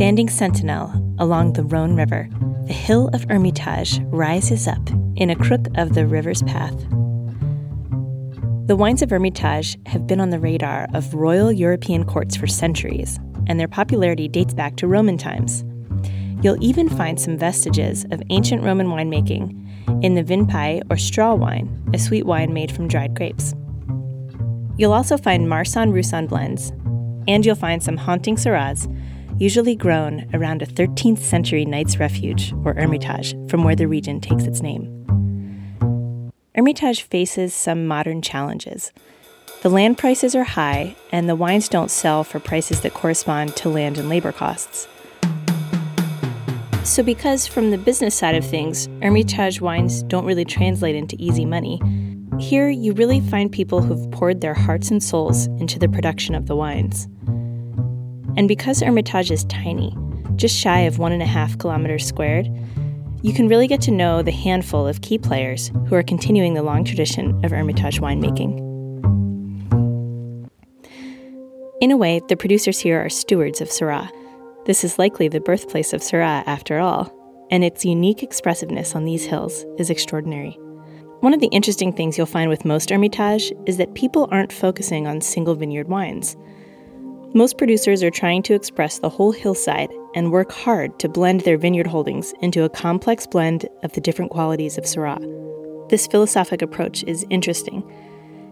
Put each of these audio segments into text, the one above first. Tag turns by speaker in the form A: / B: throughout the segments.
A: Standing sentinel along the Rhone River, the hill of Hermitage rises up in a crook of the river's path. The wines of Hermitage have been on the radar of royal European courts for centuries, and their popularity dates back to Roman times. You'll even find some vestiges of ancient Roman winemaking in the vinpaille or straw wine, a sweet wine made from dried grapes. You'll also find Marsanne Roussanne blends, and you'll find some haunting Syrahs usually grown around a 13th century knight's refuge, or Hermitage, from where the region takes its name. Hermitage faces some modern challenges. The land prices are high, and the wines don't sell for prices that correspond to land and labor costs. So, because from the business side of things, Hermitage wines don't really translate into easy money, here you really find people who've poured their hearts and souls into the production of the wines. And because Hermitage is tiny, just shy of one and a half kilometers squared, you can really get to know the handful of key players who are continuing the long tradition of Hermitage winemaking. In a way, the producers here are stewards of Syrah. This is likely the birthplace of Syrah after all, and its unique expressiveness on these hills is extraordinary. One of the interesting things you'll find with most Hermitage is that people aren't focusing on single vineyard wines. Most producers are trying to express the whole hillside and work hard to blend their vineyard holdings into a complex blend of the different qualities of Syrah. This philosophic approach is interesting,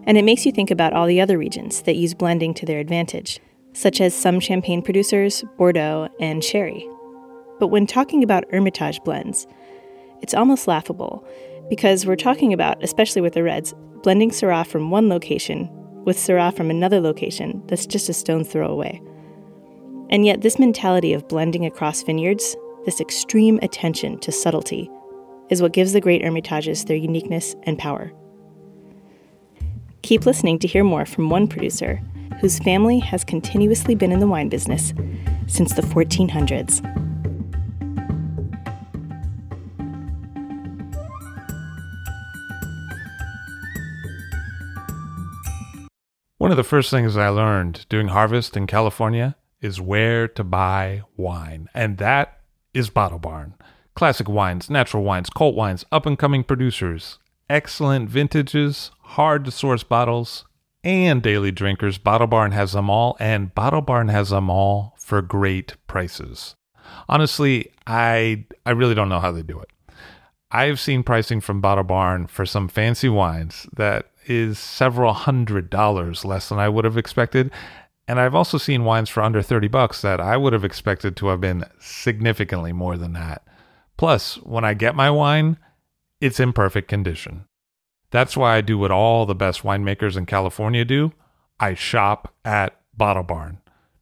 A: and it makes you think about all the other regions that use blending to their advantage, such as some champagne producers, Bordeaux, and sherry. But when talking about Hermitage blends, it's almost laughable because we're talking about, especially with the reds, blending Syrah from one location with Syrah from another location that's just a stone's throw away. And yet, this mentality of blending across vineyards, this extreme attention to subtlety, is what gives the great Hermitages their uniqueness and power. Keep listening to hear more from one producer whose family has continuously been in the wine business since the 1400s.
B: One of the first things I learned doing harvest in California is where to buy wine, and that is Bottle Barn. Classic wines, natural wines, cult wines, up and coming producers, excellent vintages, hard to source bottles, and daily drinkers. Bottle Barn has them all, and Bottle Barn has them all for great prices. Honestly, I I really don't know how they do it. I've seen pricing from Bottle Barn for some fancy wines that is several hundred dollars less than I would have expected. And I've also seen wines for under 30 bucks that I would have expected to have been significantly more than that. Plus, when I get my wine, it's in perfect condition. That's why I do what all the best winemakers in California do I shop at Bottle Barn.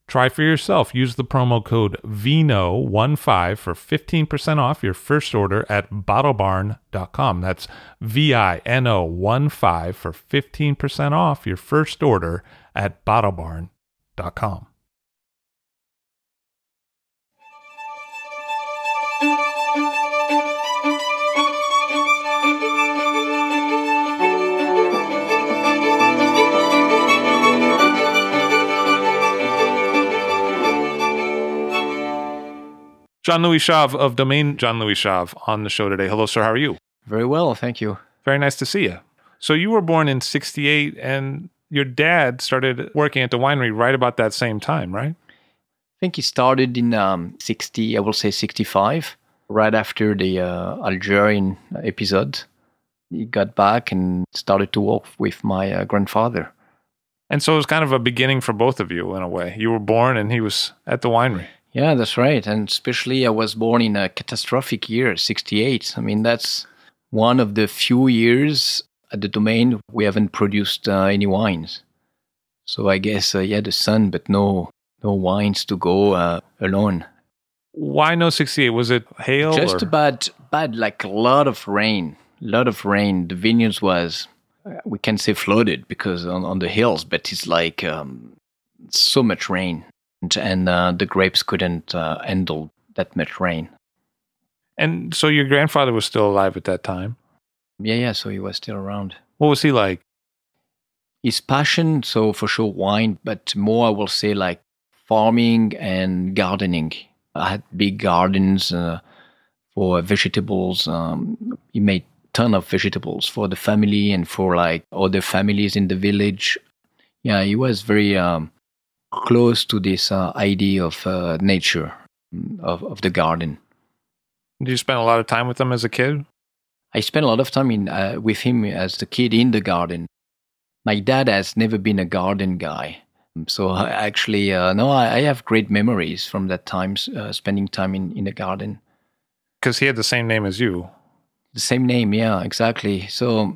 B: Try for yourself. Use the promo code VINO15 for 15% off your first order at bottlebarn.com. That's V I N O 1 5 for 15% off your first order at bottlebarn.com.
C: Jean Louis Chave of Domaine Jean Louis Chave on the show today. Hello, sir. How are you?
D: Very well, thank you.
C: Very nice to see you. So you were born in 68 and your dad started working at the winery right about that same time, right?
D: I think he started in um, 60, I will say 65, right after the uh, Algerian episode. He got back and started to work with my uh, grandfather.
C: And so it was kind of a beginning for both of you in a way. You were born and he was at the winery.
D: Yeah, that's right. And especially I was born in a catastrophic year, 68. I mean, that's one of the few years at the domain we haven't produced uh, any wines. So I guess, uh, yeah, the sun, but no no wines to go uh, alone.
C: Why no 68? Was it hail?
D: Just
C: or?
D: bad, bad, like a lot of rain. A lot of rain. The vineyards was, we can say flooded because on, on the hills, but it's like um, so much rain. And, and uh, the grapes couldn't uh, handle that much rain.
C: And so your grandfather was still alive at that time?
D: Yeah, yeah. So he was still around.
C: What was he like?
D: His passion, so for sure wine, but more I will say like farming and gardening. I had big gardens uh, for vegetables. Um, he made ton of vegetables for the family and for like other families in the village. Yeah, he was very um, close to this uh, idea of uh, nature of, of the garden.
C: Did you spend a lot of time with him as a kid?
D: I spent a lot of time in uh, with him as a kid in the garden. My dad has never been a garden guy, so I actually uh, no, I, I, have great memories from that time uh, spending time in in the garden.
C: Because he had the same name as you.
D: The same name, yeah, exactly. So,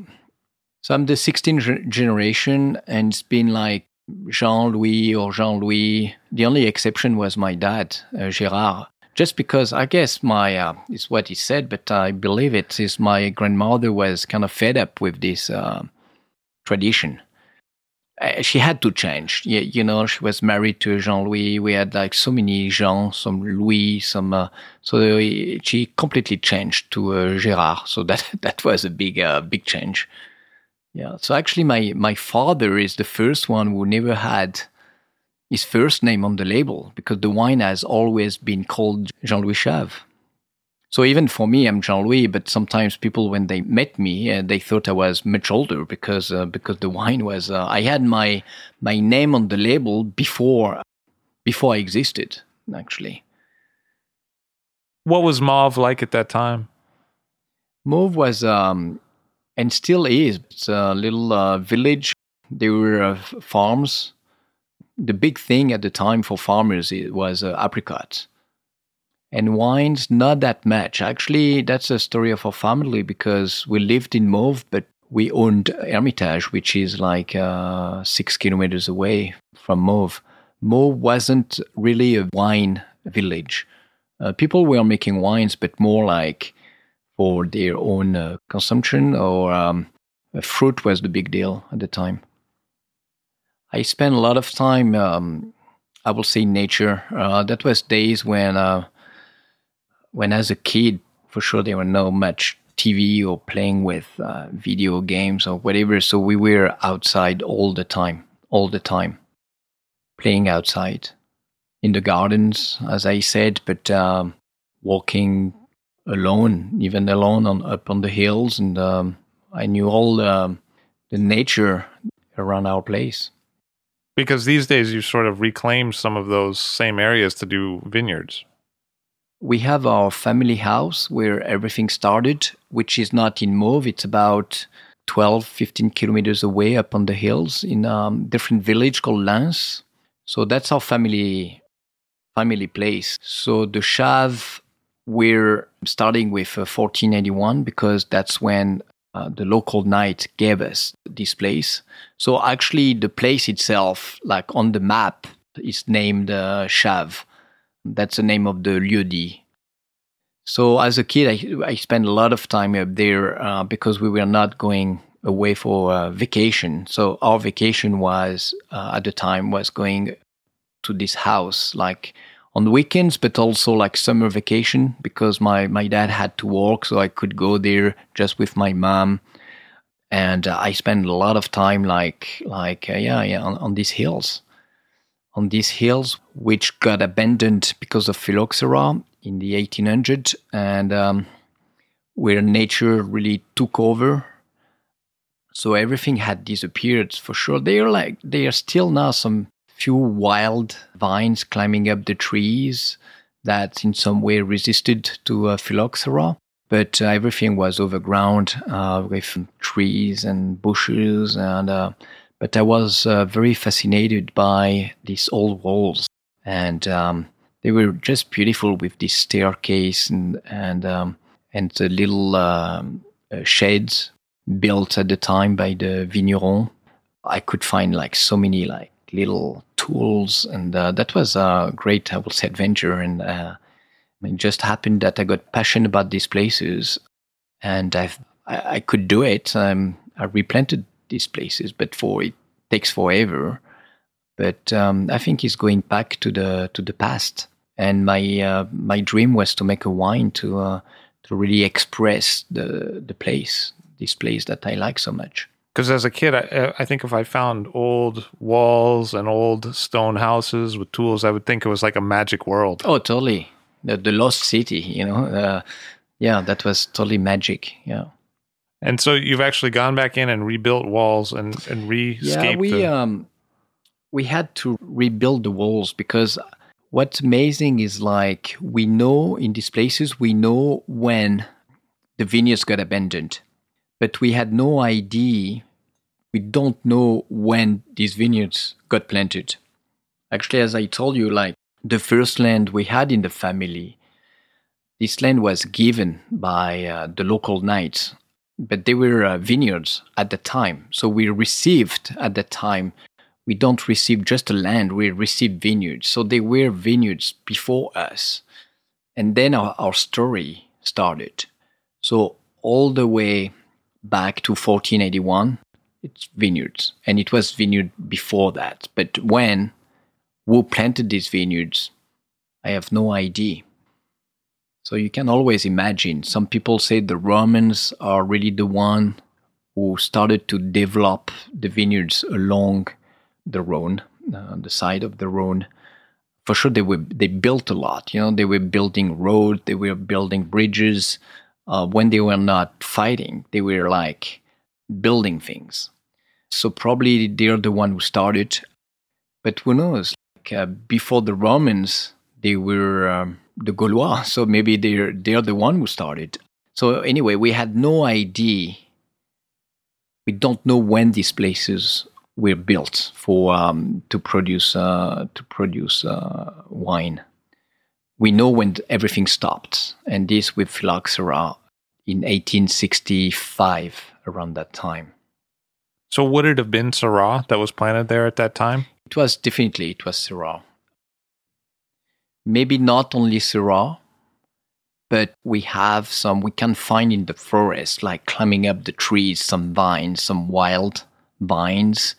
D: so I'm the 16th generation, and it's been like Jean Louis or Jean Louis. The only exception was my dad, uh, Gérard just because I guess my uh, it's what he said, but I believe it is my grandmother was kind of fed up with this uh, tradition. Uh, she had to change. Yeah, you know, she was married to Jean Louis. We had like so many Jean, some Louis, some. Uh, so she completely changed to uh, Gérard. So that that was a big big change. Yeah. So actually, my my father is the first one who never had his first name on the label because the wine has always been called Jean Louis Chave. So even for me, I'm Jean Louis, but sometimes people, when they met me, uh, they thought I was much older because uh, because the wine was. Uh, I had my my name on the label before before I existed, actually.
C: What was Mauves like at that time?
D: Mauves was um, and still is. It's a little uh, village. There were uh, farms the big thing at the time for farmers it was uh, apricots. And wines, not that much. Actually, that's a story of our family because we lived in Mauves, but we owned Hermitage, which is like uh, six kilometers away from Mauves. Mauves wasn't really a wine village. Uh, people were making wines, but more like for their own uh, consumption, or um, fruit was the big deal at the time. I spent a lot of time, um, I will say, nature. Uh, that was days when, uh, when as a kid, for sure, there were no much TV or playing with uh, video games or whatever. So we were outside all the time, all the time, playing outside in the gardens, as I said, but um, walking alone, even alone on up on the hills, and um, I knew all the, the nature around our place
C: because these days you sort of reclaim some of those same areas to do vineyards.
D: We have our family house where everything started, which is not in Mauves. It's about 12, 15 kilometers away up on the hills in a different village called Lemps. So that's our family family place. So the Chave, we're starting with uh, 1481 because that's when uh, the local knight gave us this place. So actually, the place itself, like on the map, is named uh, Chave. That's the name of the lieu-dit. So as a kid, I, I spent a lot of time up there uh, because we were not going away for uh, vacation. So our vacation was uh, at the time was going to this house, like on the weekends, but also like summer vacation because my, my dad had to work, so I could go there just with my mom. And uh, I spent a lot of time like like uh, yeah yeah on, on, these hills, on these hills which got abandoned because of phylloxera in the 1800s, and um, where nature really took over. So everything had disappeared for sure. They are like they are still now some few wild vines climbing up the trees that in some way resisted to uh, phylloxera. But uh, everything was overground uh, with trees and bushes. And uh, but I was uh, very fascinated by these old walls, and um, they were just beautiful with this staircase and and um, and the little um, uh, sheds built at the time by the vigneron. I could find like so many like little tools, and uh, that was a great, I would say, adventure. And uh, it just happened that I got passionate about these places, and I've, I, I could do it. Um, I replanted these places, but for it takes forever. But um, I think it's going back to the to the past. And my uh, my dream was to make a wine to uh, to really express the the place, this place that I like so much
C: because as a kid, I, I, think if I found old walls and old stone houses with tools, I would think it was like a magic world.
D: Oh, totally. The, the lost city, you know. Uh, yeah, that was totally magic. Yeah.
C: And so you've actually gone back in and rebuilt walls and and re
D: Yeah, we
C: the-
D: um we had to rebuild the walls because what's amazing is like we know in these places we know when the vineyards got abandoned but we had no idea. We don't know when these vineyards got planted. Actually, as I told you, like the first land we had in the family, this land was given by uh, the local knights, but they were uh, vineyards at the time. So we received at the time, we don't receive just a land, we receive vineyards. So they were vineyards before us. And then our, our story started. So all the way back to 1481, it's vineyards. And it was vineyard before that. But when, who planted these vineyards, I have no idea. So you can always imagine. Some people say the Romans are really the one who started to develop the vineyards along the Rhone, uh, the side of the Rhone. For sure, they were they built a lot. You know, they were building roads, they were building bridges, uh, when they were not fighting, they were like building things. So probably they're the one who started. But who knows? Like, uh, before the Romans, they were um, the Gaulois. So maybe they're they're the one who started. So anyway, we had no idea. We don't know when these places were built for um, to produce uh, to produce uh, wine we know when everything stopped, and this with phylloxera in 1865, around that time.
C: So would it have been Syrah that was planted there at that time?
D: It was definitely it was Syrah. Maybe not only Syrah, but we have some we can find in the forest, like climbing up the trees, some vines, some wild vines.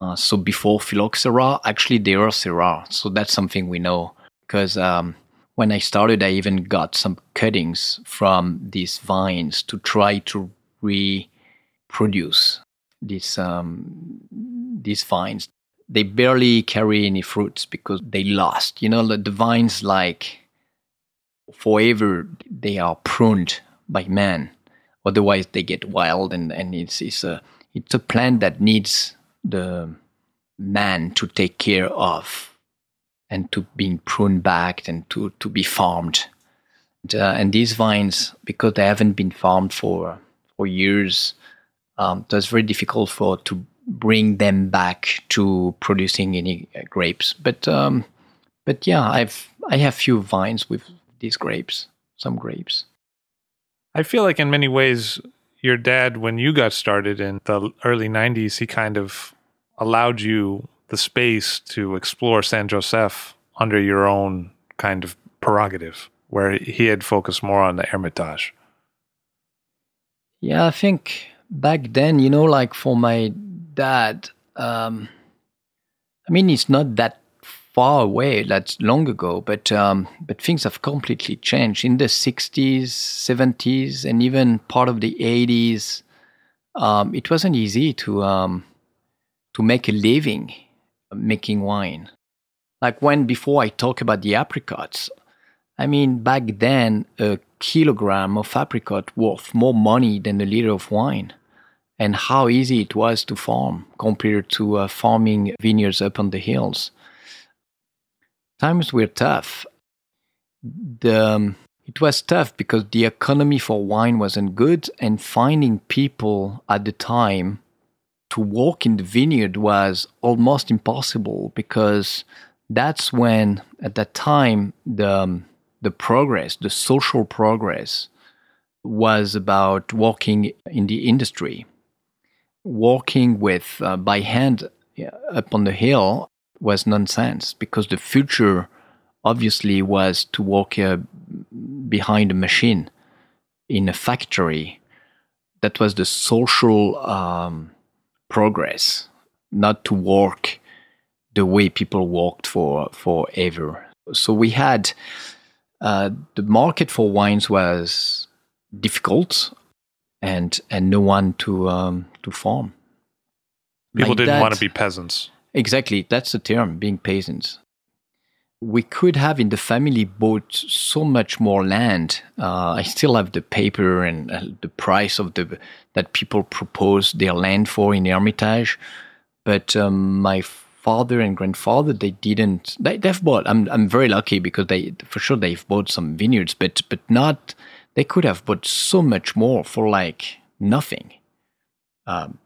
D: Uh, so before phylloxera, actually there are Syrah. So that's something we know because um, when I started, I even got some cuttings from these vines to try to reproduce these um, these vines. They barely carry any fruits because they lost. You know, the, vines like forever they are pruned by man. Otherwise, they get wild, and and it's it's a it's a plant that needs the man to take care of and to being pruned back and to, to be farmed. And, uh, and these vines, because they haven't been farmed for for years, um, it was very difficult for to bring them back to producing any uh, grapes. But um, but yeah, I've I have few vines with these grapes, some grapes.
C: I feel like in many ways, your dad, when you got started in the early '90s, he kind of allowed you the space to explore Saint Joseph under your own kind of prerogative, where he had focused more on the Hermitage.
D: Yeah, I think back then, you know, like for my dad, um, I mean, it's not that far away, that's long ago, but um, but things have completely changed in the 60s, 70s, and even part of the 80s. Um, it wasn't easy to um, to make a living making wine. Like when before I talk about the apricots, I mean, back then, a kilogram of apricot worth more money than a liter of wine. And how easy it was to farm compared to uh, farming vineyards up on the hills. Times were tough. The, um, it was tough because the economy for wine wasn't good, and finding people at the time to walk in the vineyard was almost impossible because that's when, at that time, the um, the progress, the social progress, was about walking in the industry. Working with uh, by hand up on the hill was nonsense because the future obviously was to walk uh, behind a machine in a factory. That was the social um, progress, not to work the way people worked for forever. So we had uh, the market for wines was difficult, and and no one to um, to farm.
C: People like didn't that, want to be peasants.
D: Exactly, that's the term, being peasants. We could have in the family bought so much more land. Uh, I still have the paper and uh, the price of the that people proposed their land for in Hermitage, but um, my father and grandfather they didn't they, they've bought I'm, I'm very lucky because they for sure they've bought some vineyards but but not they could have bought so much more for like nothing um,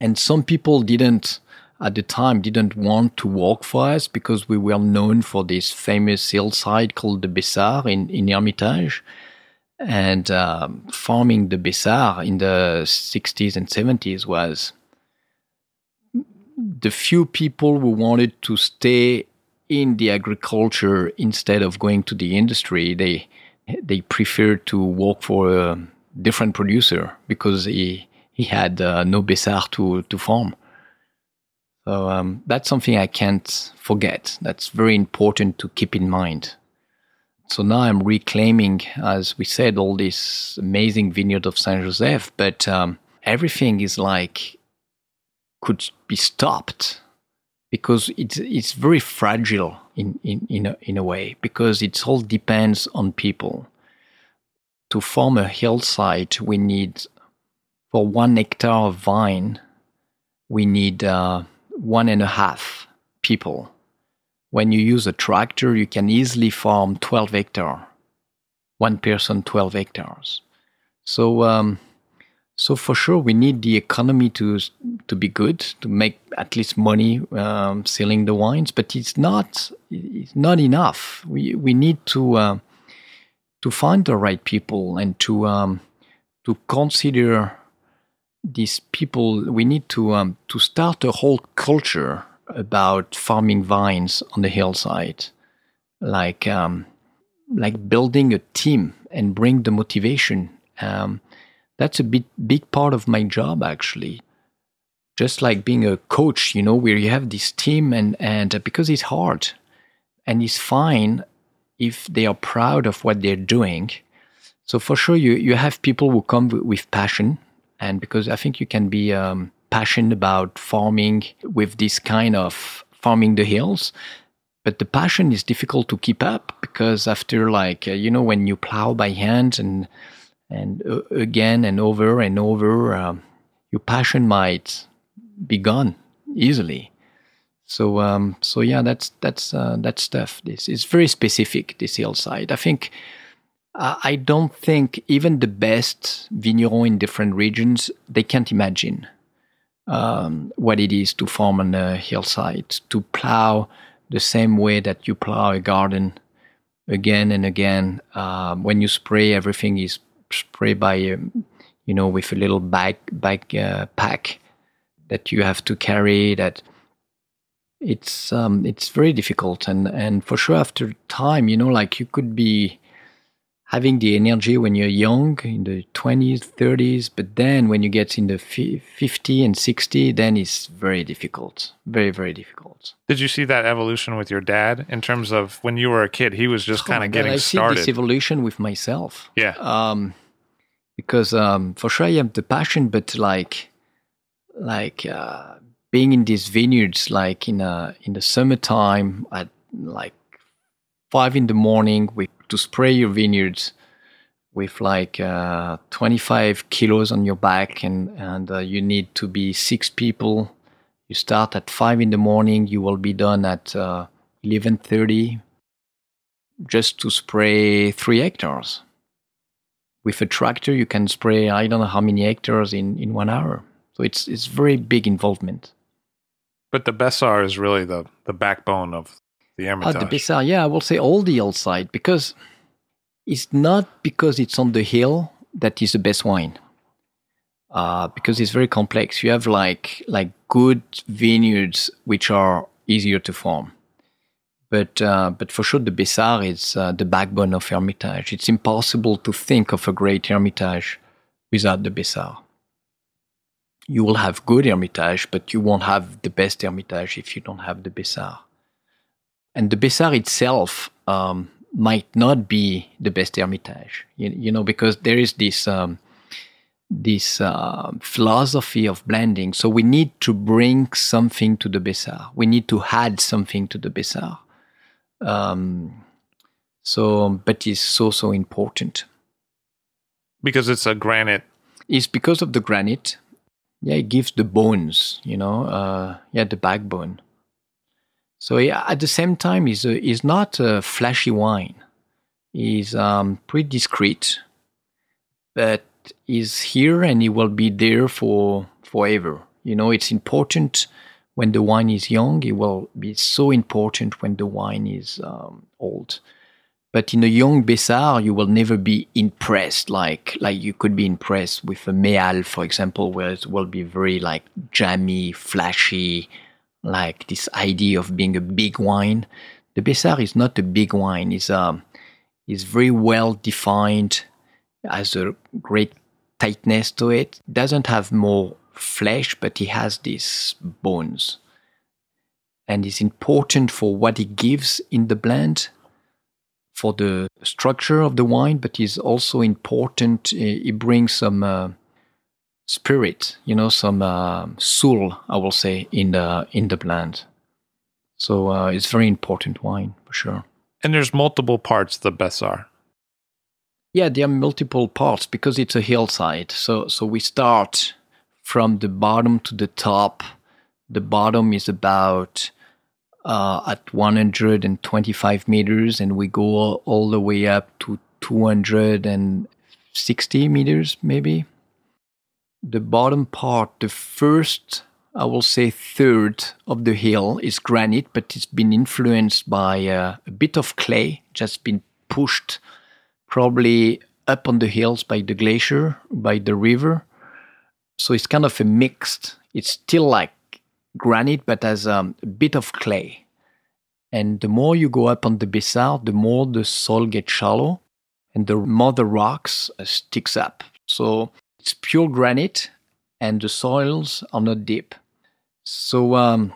D: and some people didn't at the time didn't want to work for us because we were known for this famous hillside called the Bessards in, in Hermitage and um, farming the Bessards in the 60s and 70s was the few people who wanted to stay in the agriculture instead of going to the industry, they they preferred to work for a different producer because he he had uh, no Bessards to to farm. So um, that's something I can't forget. That's very important to keep in mind. So now I'm reclaiming, as we said, all this amazing vineyard of Saint Joseph, but um, everything is like could be stopped because it's it's very fragile in in in a, in a way because it all depends on people. To form a hillside, we need for one hectare of vine, we need uh, one and a half people. When you use a tractor, you can easily farm 12 hectares. One person, 12 hectares. So um, so for sure, we need the economy to to be good to make at least money um, selling the wines, but it's not it's not enough. We we need to uh, to find the right people and to um, to consider these people. We need to um, to start a whole culture about farming vines on the hillside, like um, like building a team and bring the motivation. Um, that's a big big part of my job actually just like being a coach you know where you have this team and and because it's hard and it's fine if they are proud of what they're doing so for sure you you have people who come with passion and because i think you can be um, passionate about farming with this kind of farming the hills but the passion is difficult to keep up because after like uh, you know when you plow by hand and and uh, again and over and over, um, your passion might be gone easily. So, um, so yeah, that's that's uh, that stuff. This is very specific. This hillside, I think. Uh, I don't think even the best vigneron in different regions they can't imagine um, what it is to farm on a hillside, to plow the same way that you plow a garden again and again. Um, when you spray, everything is spray by, um, you know, with a little bag bag uh, pack that you have to carry. That it's um, it's very difficult, and and for sure after time, you know, like you could be having the energy when you're young in the 20s 30s but then when you get in the 50 and 60 then it's very difficult very very difficult.
C: Did you see that evolution with your dad in terms of when you were a kid he was just oh kind of getting started.
D: I
C: started
D: see this evolution with myself.
C: Yeah.
D: Um, because um, for sure I have the passion but like like uh, being in these vineyards like in a in the summertime at like five in the morning with to spray your vineyards with like uh, 25 kilos on your back and, and uh, you need to be six people. You start at 5 in the morning you will be done at 11.30 just to spray three hectares. With a tractor you can spray i don't know how many hectares in, in one hour. So it's it's very big involvement.
C: But the Bessards is really the, the backbone of the Hermitage.
D: The Bessards, yeah, I will say all the hillside because it's not because it's on the hill that is the best wine. Uh, because it's very complex. You have like like good vineyards which are easier to farm, but uh, but for sure the Bessards is uh, the backbone of Hermitage. It's impossible to think of a great Hermitage without the Bessards you will have good Hermitage, but you won't have the best Hermitage if you don't have the Bessards. And the Bessards itself um, might not be the best Hermitage, you, you know, because there is this um, this uh, philosophy of blending. So we need to bring something to the Bessards. We need to add something to the Bessards. Um, so, but it's so so important
C: because it's a granite.
D: It's because of the granite yeah, it gives the bones, you know, uh, yeah, the backbone. So at the same time, he's a, he's not a flashy wine. He's um, pretty discreet, but he's here and he will be there for forever. You know, it's important when the wine is young. It will be so important when the wine is um, old. But in a young Bessards, you will never be impressed like like you could be impressed with a Méal, for example, where it will be very like jammy, flashy, like this idea of being a big wine. The Bessards is not a big wine. It's um, is very well defined, has a great tightness to it. Doesn't have more flesh, but it has these bones, and it's important for what it gives in the blend for the structure of the wine, but is also important. It brings some uh, spirit, you know, some uh, soul, I will say, in the in the blend. So uh, it's very important wine for sure.
C: And there's multiple parts the Bessards.
D: Yeah, there are multiple parts because it's a hillside. So so we start from the bottom to the top. The bottom is about uh, at 125 meters, and we go all the way up to 260 meters, maybe. The bottom part, the first, I will say, third of the hill is granite, but it's been influenced by uh, a bit of clay, just been pushed probably up on the hills by the glacier, by the river. So it's kind of a mixed, it's still like granite, but has um, a bit of clay. And the more you go up on the Bessards, the more the soil gets shallow and the more the rocks uh, sticks up. So it's pure granite and the soils are not deep. So um,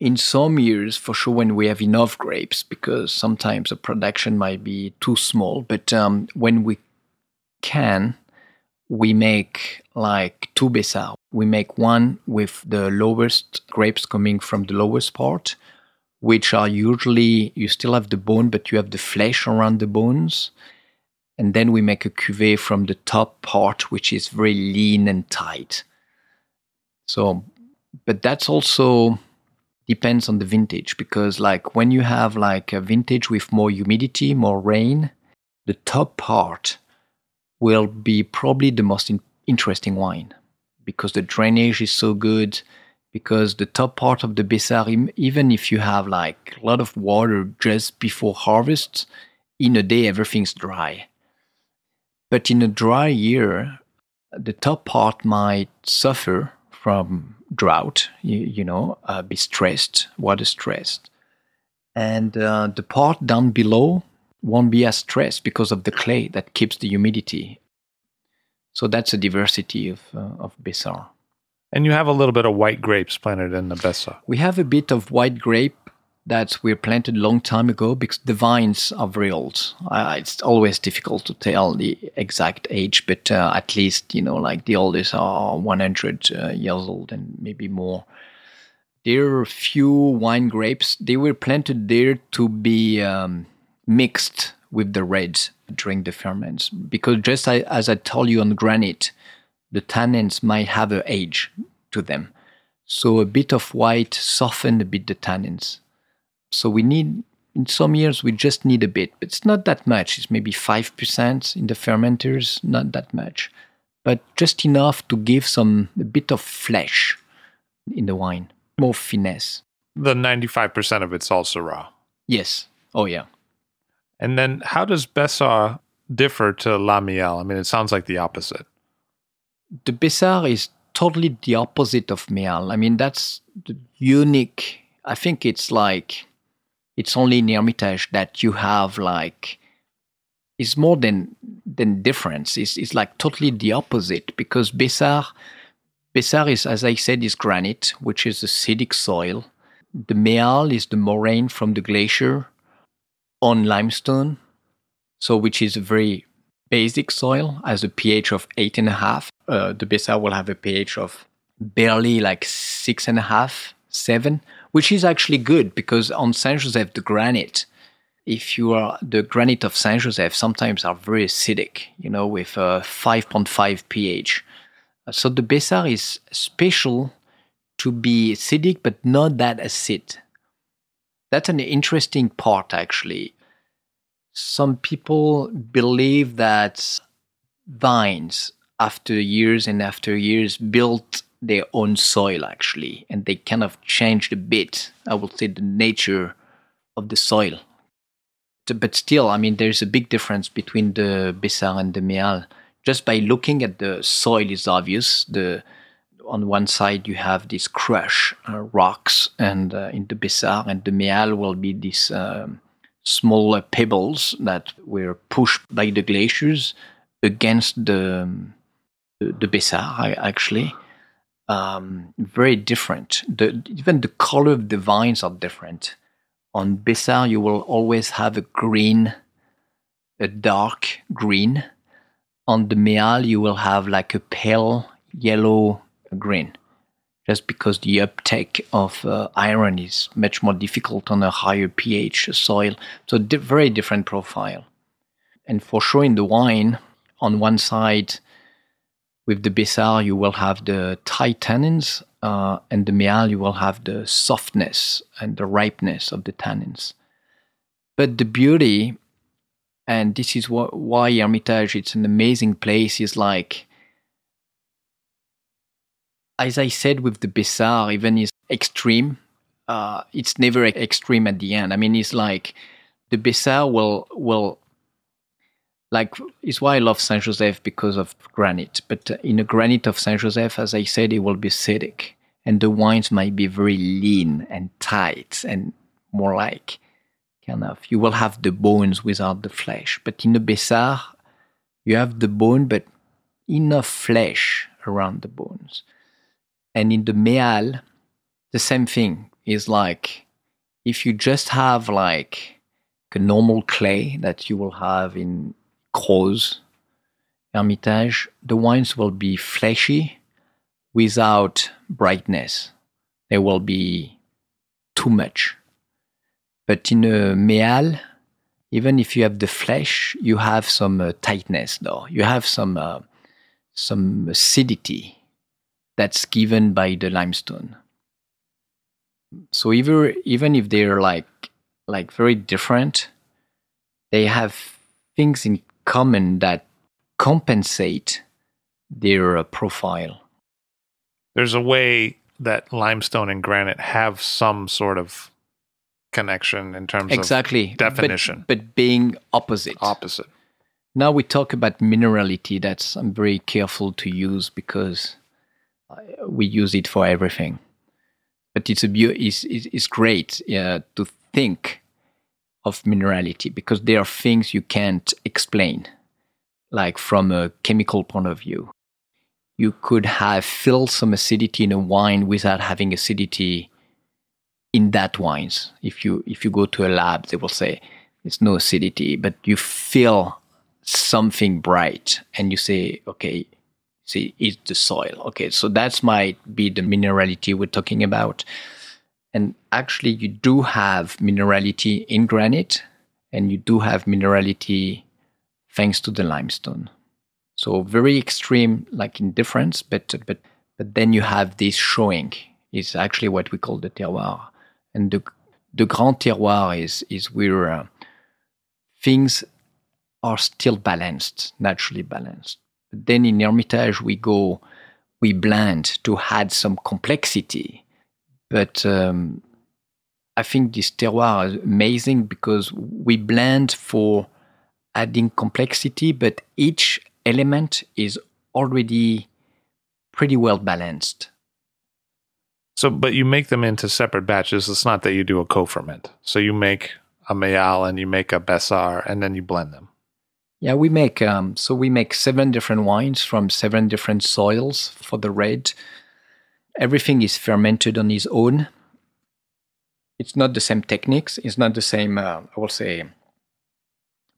D: in some years, for sure, when we have enough grapes, because sometimes the production might be too small, but um, when we can, we make like two Bessards. We make one with the lowest grapes coming from the lowest part, which are usually you still have the bone, but you have the flesh around the bones. And then we make a cuvee from the top part, which is very lean and tight. So, but that's also depends on the vintage because, like, when you have like a vintage with more humidity, more rain, the top part will be probably the most in- interesting wine because the drainage is so good because the top part of the Bessards, even if you have like a lot of water just before harvest, in a day everything's dry. But in a dry year, the top part might suffer from drought, you, you know, uh, be stressed, water stressed. And uh, the part down below won't be as stressed because of the clay that keeps the humidity. So that's a diversity of, uh, of Bessards.
C: And you have a little bit of white grapes planted in the Bessards.
D: We have a bit of white grape that we planted long time ago because the vines are very old. Uh, it's always difficult to tell the exact age, but uh, at least, you know, like the oldest are 100 uh, years old and maybe more. There are few wine grapes. They were planted there to be um, mixed with the reds during the ferments because just as I told you on granite, the tannins might have an age to them. So a bit of white softened a bit the tannins. So we need in some years we just need a bit, but it's not that much. It's maybe five percent in the fermenters, not that much, but just enough to give some a bit of flesh in the wine, more finesse.
C: The ninety-five percent of it's also raw.
D: Yes. Oh yeah.
C: And then how does Bessards differ to La Méal? I mean, it sounds like the opposite.
D: The Bessards is totally the opposite of Méal. I mean, that's the unique. I think it's like it's only in Hermitage that you have like it's more than than difference. It's it's like totally the opposite because Bessards Bessards is, as I said, is granite, which is acidic soil. The Méal is the moraine from the glacier on limestone, so which is a very basic soil, has a pH of eight and a half. Uh, the Bessards will have a pH of barely like six and a half, seven, which is actually good because on Saint Joseph, the granite, if you are the granite of Saint Joseph, sometimes are very acidic, you know, with uh, a 5.5 pH. So the Bessards is special to be acidic, but not that acid. That's an interesting part, actually. Some people believe that vines, after years and after years, built their own soil, actually, and they kind of changed a bit, I would say, the nature of the soil. But still, I mean, there's a big difference between the Bessards and the Méal. Just by looking at the soil is obvious. The on one side you have these crush uh, rocks, and uh, in the Bessards and the Méal will be these um, small uh, pebbles that were pushed by the glaciers against the the, the Bessards actually. Um, very different. The, even the color of the vines are different. On Bessards, you will always have a green, a dark green. On the Méal, you will have like a pale yellow green, just because the uptake of uh, iron is much more difficult on a higher pH soil. So, di- very different profile. And for sure, in the wine, on one side, with the Bessards, you will have the tight tannins, uh, and the Méal, you will have the softness and the ripeness of the tannins. But the beauty, and this is wh- why Hermitage, it's an amazing place, is like as I said with the Bessards, even is extreme, uh, it's never extreme at the end. I mean, it's like the Bessards will will like it's why I love Saint Joseph because of granite. But in a granite of Saint Joseph, as I said, it will be acidic, and the wines might be very lean and tight and more like kind of you will have the bones without the flesh. But in the Bessards, you have the bone, but enough flesh around the bones. And in the Méal, the same thing is like if you just have like a normal clay that you will have in Crozes, Hermitage, the wines will be fleshy without brightness. They will be too much. But in a Méal, even if you have the flesh, you have some uh, tightness though. You have some uh, some acidity that's given by the limestone. So even even if they're like like very different, they have things in common that compensate their uh, profile.
C: There's a way that limestone and granite have some sort of connection in terms
D: exactly.
C: of definition,
D: but, but being opposite.
C: Opposite.
D: Now we talk about minerality. That's I'm very careful to use because we use it for everything. But it's a it's, it's great uh, to think of minerality because there are things you can't explain, like from a chemical point of view. You could have filled some acidity in a wine without having acidity in that wines. If you if you go to a lab, they will say there's no acidity, but you feel something bright, and you say, okay, see it's the soil okay so that's might be the minerality we're talking about and actually you do have minerality in granite and you do have minerality thanks to the limestone. So very extreme, like in difference, but but but then you have this showing. Is actually what we call the terroir, and the the grand terroir is is where uh, things are still balanced, naturally balanced. But then in Hermitage we go, we blend to add some complexity. But um, I think this terroir is amazing because we blend for adding complexity, but each element is already pretty well balanced.
C: So, but you make them into separate batches. It's not that you do a co-ferment. So you make a Méal and you make a Bessards and then you blend them.
D: Yeah, we make um, so we make seven different wines from seven different soils for the red. Everything is fermented on its own. It's not the same techniques. It's not the same. Uh, I will say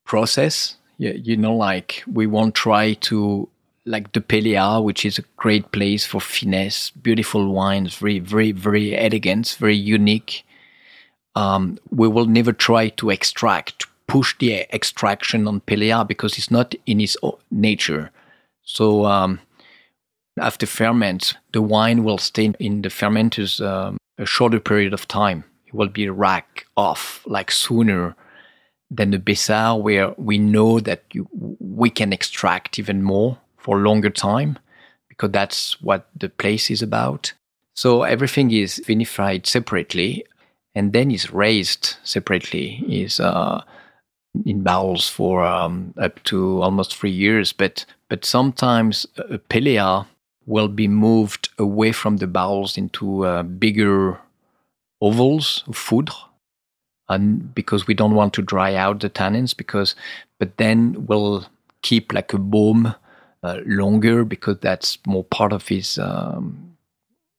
D: process. You, you know, like we won't try to like the Péléat, which is a great place for finesse, beautiful wines, very, very, very elegant, very unique. Um, we will never try to extract, push the extraction on Péléat because it's not in its nature. So um, after ferment, the wine will stay in the fermenters um, a shorter period of time. It will be rack off like sooner than the Bessards, where we know that you, we can extract even more for longer time because that's what the place is about. So everything is vinified separately and then is raised separately. Is uh, in barrels for um, up to almost three years, but but sometimes a Péléat will be moved away from the barrels into uh, bigger ovals of foudre and because we don't want to dry out the tannins because but then we'll keep like a baume uh, longer because that's more part of his um,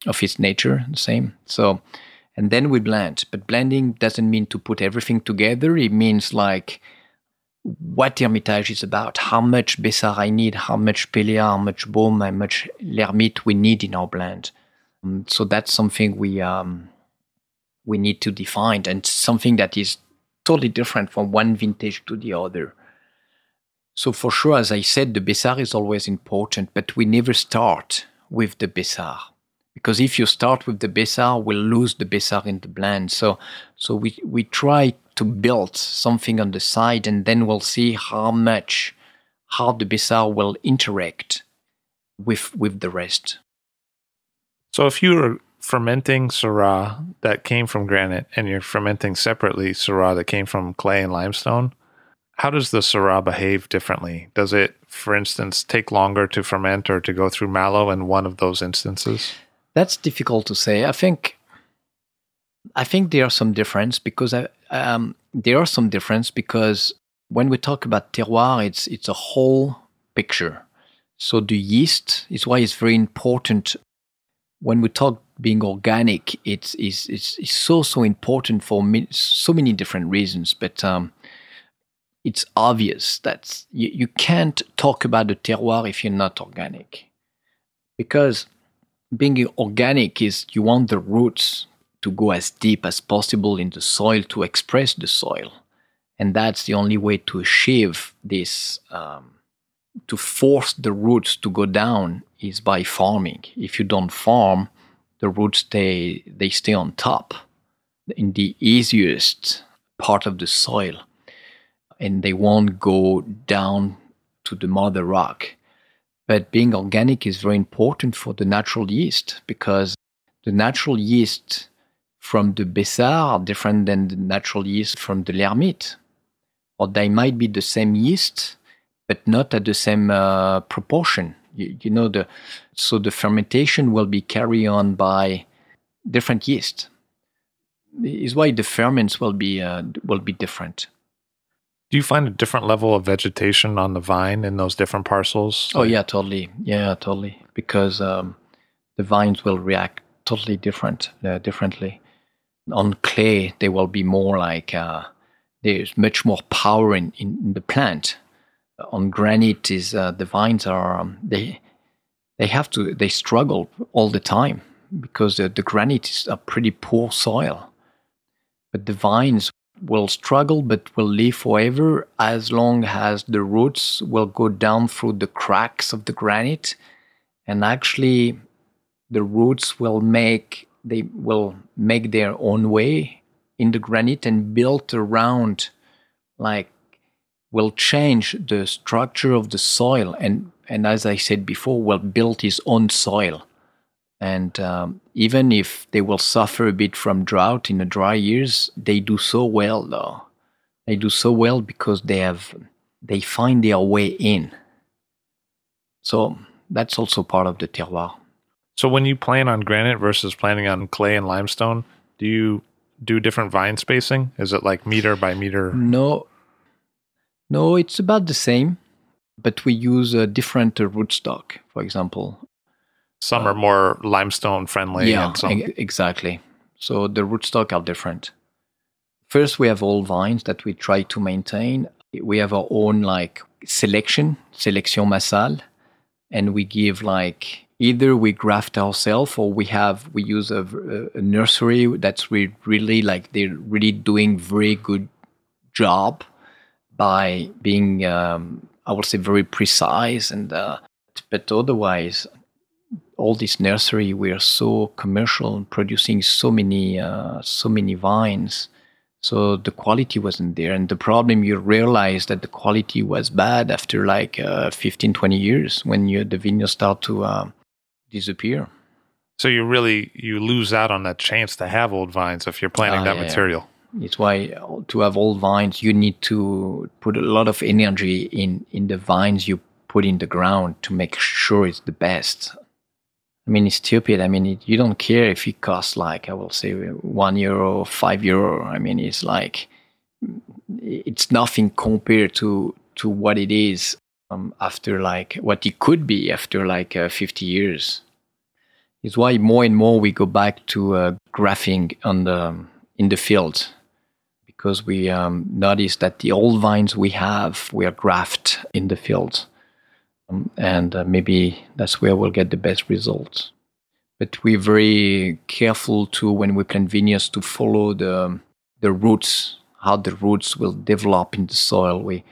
D: of his nature the same. So and then we blend but blending doesn't mean to put everything together. It means like what Hermitage is about, how much Bessards I need, how much Péléat, how much Baume, how much L'Hermite we need in our blend. Um, so that's something we um, we need to define and something that is totally different from one vintage to the other. So for sure, as I said, the Bessards is always important, but we never start with the Bessards. Because if you start with the Bessards, we'll lose the Bessar in the blend. So, so we, we try to build something on the side and then we'll see how much, how the Bessards will interact with, with the rest.
C: So if you're fermenting Syrah that came from granite and you're fermenting separately Syrah that came from clay and limestone, how does the Syrah behave differently? Does it, for instance, take longer to ferment or to go through malo in one of those instances?
D: That's difficult to say. I think I think there are some difference because I, um, there are some difference because when we talk about terroir, it's it's a whole picture. So the yeast is why it's very important when we talk being organic, it's, it's, it's, it's so, so important for me, so many different reasons. But um, it's obvious that you, you can't talk about the terroir if you're not organic. Because being organic is you want the roots to go as deep as possible in the soil to express the soil. And that's the only way to achieve this, um, to force the roots to go down is by farming. If you don't farm, the roots stay they stay on top in the easiest part of the soil and they won't go down to the mother rock. But being organic is very important for the natural yeast because the natural yeast from the Bessards different than the natural yeast from the L'Hermite. Or they might be the same yeast, but not at the same uh, proportion. You, you, know the so the fermentation will be carried on by different yeast. Is why the ferments will be uh, will be different.
C: Do you find a different level of vegetation on the vine in those different parcels?
D: Oh yeah, totally. Yeah, totally. Because um, the vines will react totally different, uh, differently. On clay, they will be more like uh, there's much more power in, in, in the plant. On granite is uh, the vines are um, they they have to they struggle all the time because the, the granite is a pretty poor soil. But the vines will struggle but will live forever as long as the roots will go down through the cracks of the granite. And actually the roots will make they will make their own way in the granite and built around like will change the structure of the soil and and as i said before will build his own soil. And um, even if they will suffer a bit from drought in the dry years they do so well though. They do so well because they have they find their way in. So that's also part of the terroir
C: So when you plan on granite versus planning on clay and limestone, do you do different vine spacing? Is it like meter by meter?
D: No, no, it's about the same, but we use a different uh, rootstock. For example,
C: Some are more limestone friendly
D: yeah,
C: and some
D: e- exactly. So the rootstock are different. First, we have all vines that we try to maintain. We have our own like selection, selection massale, and we give like either we graft ourselves or we have we use a, a nursery that's re- really like they're really doing very good job by being um, I would say very precise and uh, but otherwise all this nursery we are so commercial and producing so many uh, so many vines. So the quality wasn't there. And the problem you realize that the quality was bad after like uh, 15 20 years when you, the vineyards start to um, disappear
C: so you really you lose out on that chance to have old vines if you're planting
D: Ah,
C: that
D: yeah,
C: material.
D: It's why to have old vines, you need to put a lot of energy in in the vines you put in the ground to make sure it's the best. I mean, it's stupid. I mean, it, you don't care if it costs like I will say one euro, five euro. I mean, it's like it's nothing compared to to what it is um, after like what it could be after like uh, 50 years. is why more and more we go back to uh, grafting on the in the field because we um, noticed that the old vines we have were grafted in the field, um, and uh, maybe that's where we'll get the best results. But we're very careful to when we plant vineyards to follow the the roots, how the roots will develop in the soil. We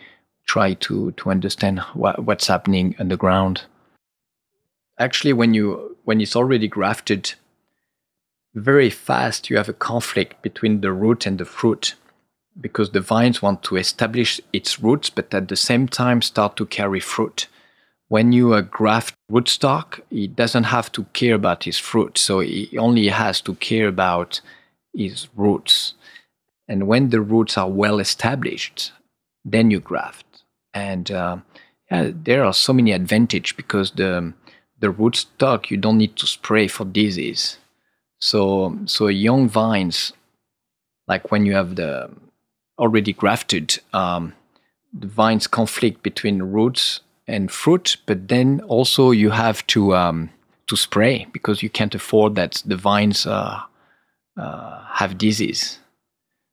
D: try to to understand what, what's happening underground. Actually, when you when it's already grafted, very fast you have a conflict between the root and the fruit because the vines want to establish its roots but at the same time start to carry fruit. When you uh, graft rootstock it doesn't have to care about his fruit so he only has to care about his roots. And when the roots are well established then you graft and uh, yeah, there are so many advantages because the the rootstock you don't need to spray for disease so so young vines, like when you have the already grafted, um, the vines conflict between roots and fruit, but then also you have to um, to spray because you can't afford that the vines uh, uh, have disease.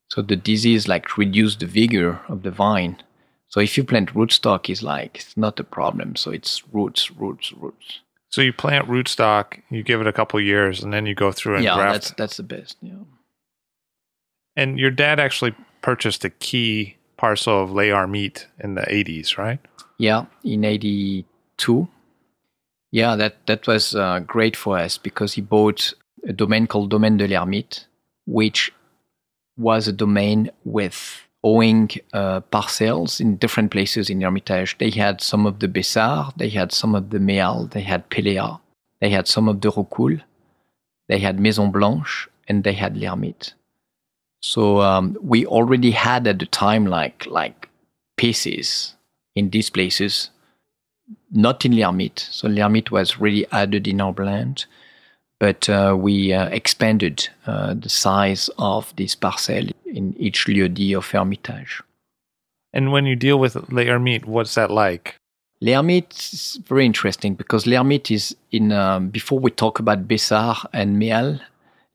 D: So the disease like reduce the vigor of the vine. So if you plant rootstock, it's like it's not a problem. So it's roots, roots, roots.
C: So you plant rootstock, you give it a couple years, and then you go through and
D: yeah,
C: graft.
D: that's that's the best. Yeah.
C: And your dad actually purchased a key parcel of Les Armites in the 80s, right?
D: Yeah, in '82. Yeah, that that was uh, great for us because he bought a domain called Domaine de l'Ermite, which was a domain with owing uh, parcels in different places in Hermitage. They had some of the Bessard, they had some of the Méal, they had Péléat, they had some of the Rocoule, they had Maison Blanche, and they had l'Ermite. So um, we already had at the time like like pieces in these places, not in l'Ermite. So l'Ermite was really added in our blend, but uh, we uh, expanded uh, the size of this parcel in each lieu-dit of Hermitage.
C: And when you deal with Les what's that like?
D: L'Ermite is very interesting because l'Ermite is in, um, before we talk about Bessard and Méal,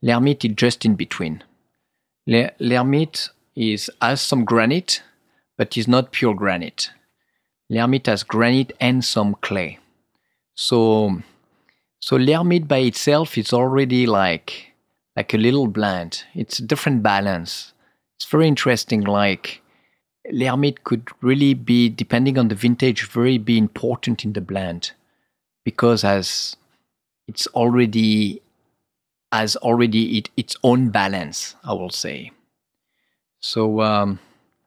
D: l'Ermite is just in between. Le- L'Ermite is, has some granite, but is not pure granite. L'Ermite has granite and some clay. So, so l'Ermite by itself is already like, like a little blend. It's a different balance. it's very interesting. Like L'Hermite could really be, depending on the vintage, very be important in the blend because as it's already has already it, its own balance, I will say. So um,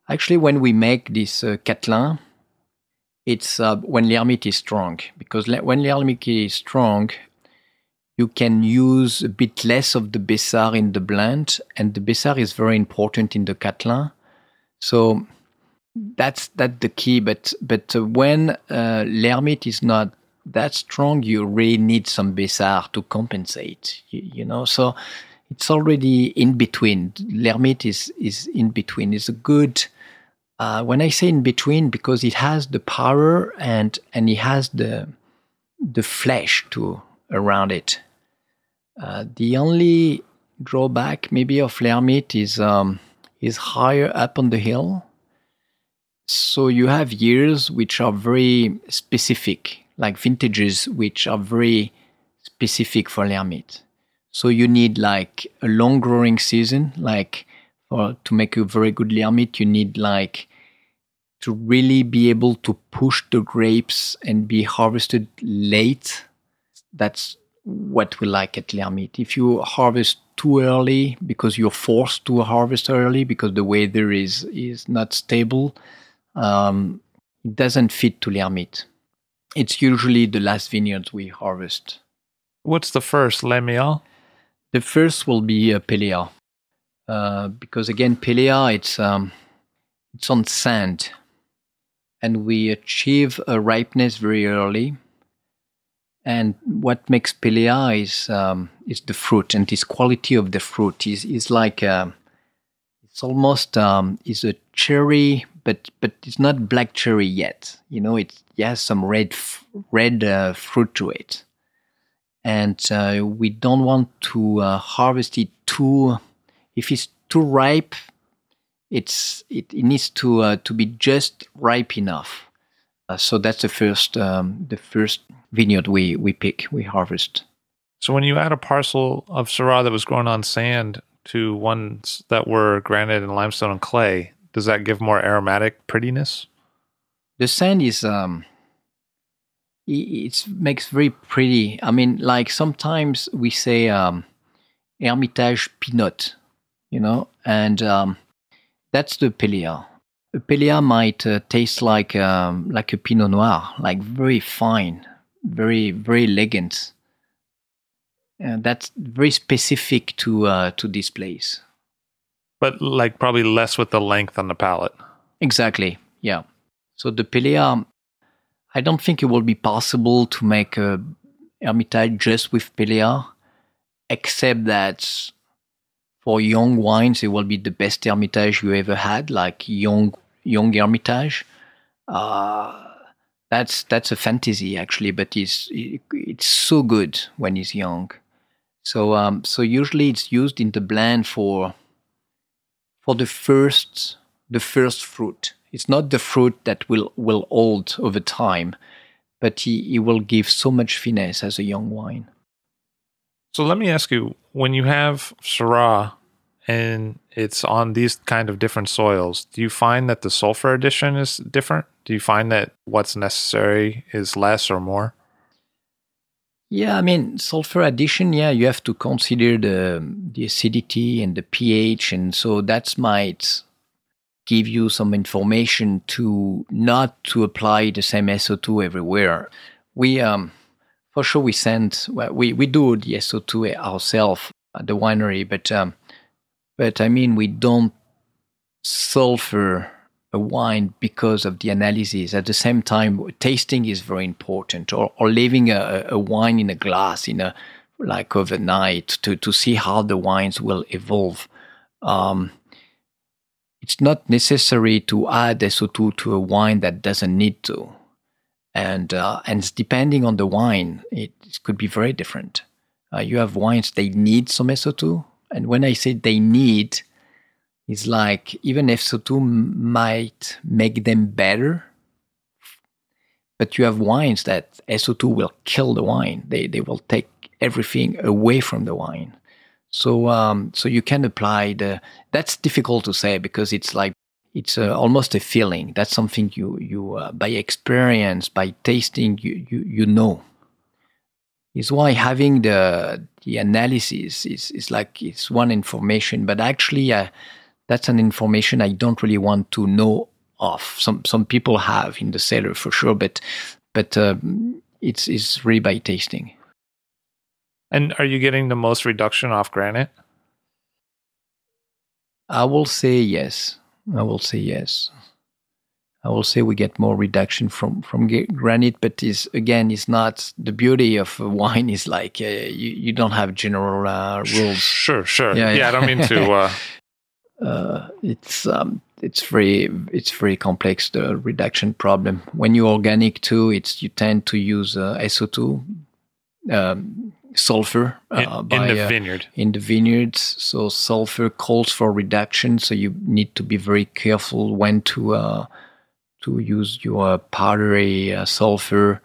D: actually, when we make this uh, it's uh, when L'Hermite is strong because le- when L'Hermite is strong, you can use a bit less of the Bessards in the blend, and the Bessards is very important in the Cathelin. So that's that's the key. But but uh, when uh, L'Hermite is not that strong, you really need some Bessards to compensate. You, you know, so it's already in between. L'Hermite is is in between. It's a good. Uh, when I say in between, because it has the power and and it has the the flesh to around it. Uh, the only drawback maybe of L'Hermite is um, is higher up on the hill. So you have years which are very specific, like vintages which are very specific for L'Hermite. So you need like a long growing season, like for to make a very good L'Hermite, you need like to really be able to push the grapes and be harvested late. That's what we like at L'Hermite. If you harvest too early because you're forced to harvest early because the weather is is not stable, um, it doesn't fit to L'Hermite. It's usually the last vineyards we harvest.
C: What's the first, Lemuel?
D: The first will be uh, Péléat, uh, because again, Péléat it's um, it's on sand, and we achieve a ripeness very early. And what makes Péléat is um, is the fruit, and this quality of the fruit is is like uh, it's almost um, is a cherry, but but it's not black cherry yet. You know, it, it has some red red uh, fruit to it and uh, we don't want to uh, harvest it too. If it's too ripe, it's it, it needs to uh, to be just ripe enough. Uh, so that's the first um, the first vineyard we we pick we harvest.
C: So when you add a parcel of Syrah that was grown on sand to ones that were granite and limestone and clay, does that give more aromatic prettiness?
D: The sand is um, it makes very pretty. I mean, like sometimes we say um, Hermitage Pinot, you know, and um, that's the Péléat. A might uh, taste like um, like a Pinot Noir, like very fine, very very elegant. And that's very specific to uh, to this place.
C: But like probably less with the length on the palate.
D: Exactly. Yeah. So the Péléat I don't think it will be possible to make a Hermitage just with Péléat, except that for young wines, it will be the best Hermitage you ever had, like young young Hermitage. Uh, that's that's a fantasy actually, but it's it, it's so good when it's young. So um, so usually it's used in the blend for for the first the first fruit. It's not the fruit that will will hold over time, but he, he will give so much finesse as a young wine.
C: So let me ask you: when you have Syrah and it's on these kind of different soils, do you find that the sulfur addition is different? Do you find that what's necessary is less or more?
D: Yeah, I mean sulfur addition. Yeah, you have to consider the the acidity and the pH, and so that might give you some information to not to apply the same SO2 everywhere. We um, for sure we send we we do the SO2 ourselves at the winery, but um, but I mean we don't sulfur a wine because of the analysis. At the same time, tasting is very important, or or leaving a, a wine in a glass in a like overnight to to see how the wines will evolve. Um, it's not necessary to add SO2 to a wine that doesn't need to. And, uh, and depending on the wine, it, could be very different. Uh, you have wines, they need some SO2. And when I say they need, it's like even if SO2 might make them better. But you have wines that SO2 will kill the wine. They, they will take everything away from the wine. So um, so you can apply the. That's difficult to say because it's like it's uh, almost a feeling. That's something you you uh, by experience, by tasting, you you you know. Is why having the the analysis is is like it's one information, but actually uh, that's an information I don't really want to know of. Some some people have in the cellar for sure, but but um, it's it's really by tasting.
C: And are you getting the most reduction off granite?
D: I will say yes. I will say yes. I will say we get more reduction from from granite, but is again is not the beauty of wine is like uh, you you don't have general uh, rules.
C: Sure, sure. Yeah, yeah. yeah I don't mean to. Uh...
D: uh it's um, it's very it's very complex the reduction problem. When you organic too, it's you tend to use uh, SO two. Um, sulfur
C: uh, in, by, in the uh, vineyard.
D: in the vineyards. So sulfur calls for reduction. So you need to be very careful when to uh, to use your powdery uh, sulfur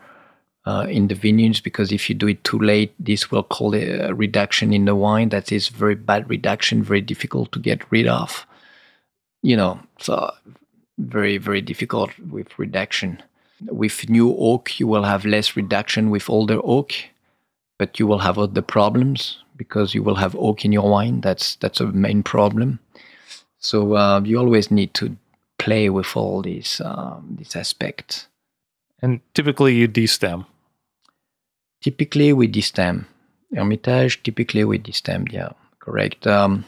D: uh, in the vineyards because if you do it too late, this will call a reduction in the wine. That is very bad reduction, very difficult to get rid of. You know, so very very difficult with reduction. With new oak, you will have less reduction with older oak but you will have other problems because you will have oak in your wine. That's that's a main problem. So uh, you always need to play with all these um, these aspects.
C: And typically, you destem.
D: Typically, we destem. Hermitage, typically we destem. Yeah, correct. Um,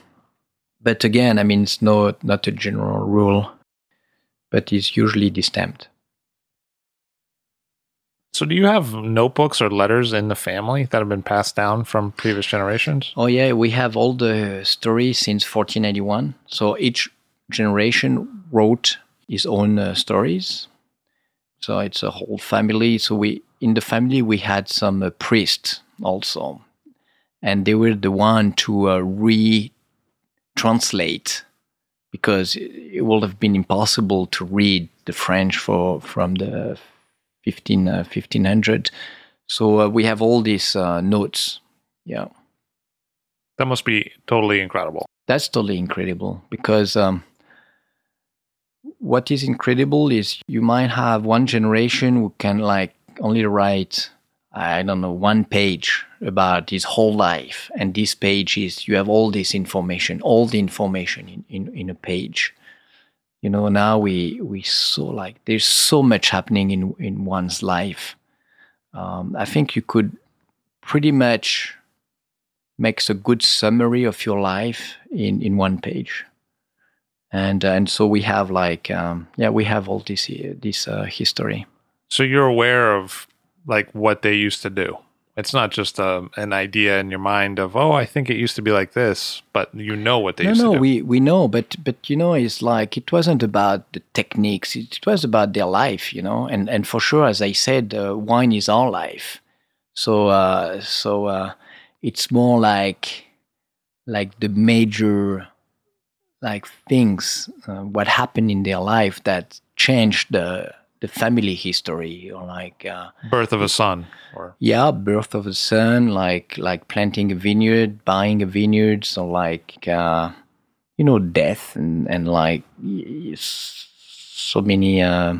D: but again, I mean, it's not not a general rule, but it's usually destemmed.
C: So, do you have notebooks or letters in the family that have been passed down from previous generations?
D: Oh, yeah, we have all the stories since 1481. So, each generation wrote his own uh, stories. So, it's a whole family. So, we in the family we had some uh, priests also, and they were the one to uh, retranslate because it would have been impossible to read the French for from the 15, uh, 1500. So uh, we have all these uh, notes. Yeah.
C: That must be totally incredible.
D: That's totally incredible because um, what is incredible is you might have one generation who can like only write I don't know one page about his whole life, and this page is you have all this information, all the information in, in, in a page you know now we we saw like there's so much happening in in one's life. Um, i think you could pretty much make a good summary of your life in in one page. And uh, and so we have like um, yeah we have all this this uh, history.
C: So you're aware of like what they used to do it's not just a, um, an idea in your mind of oh, I think it used to be like this, but you know what they
D: no,
C: used
D: no,
C: to do.
D: No, we we know, but but you know, it's like it wasn't about the techniques; it, was about their life, you know. And and for sure, as I said, uh, wine is our life. So uh, so uh, it's more like like the major like things uh, what happened in their life that changed the the family history or like uh,
C: birth of a son or
D: yeah birth of a son like like planting a vineyard buying a vineyard so like uh, you know death and and like so many uh,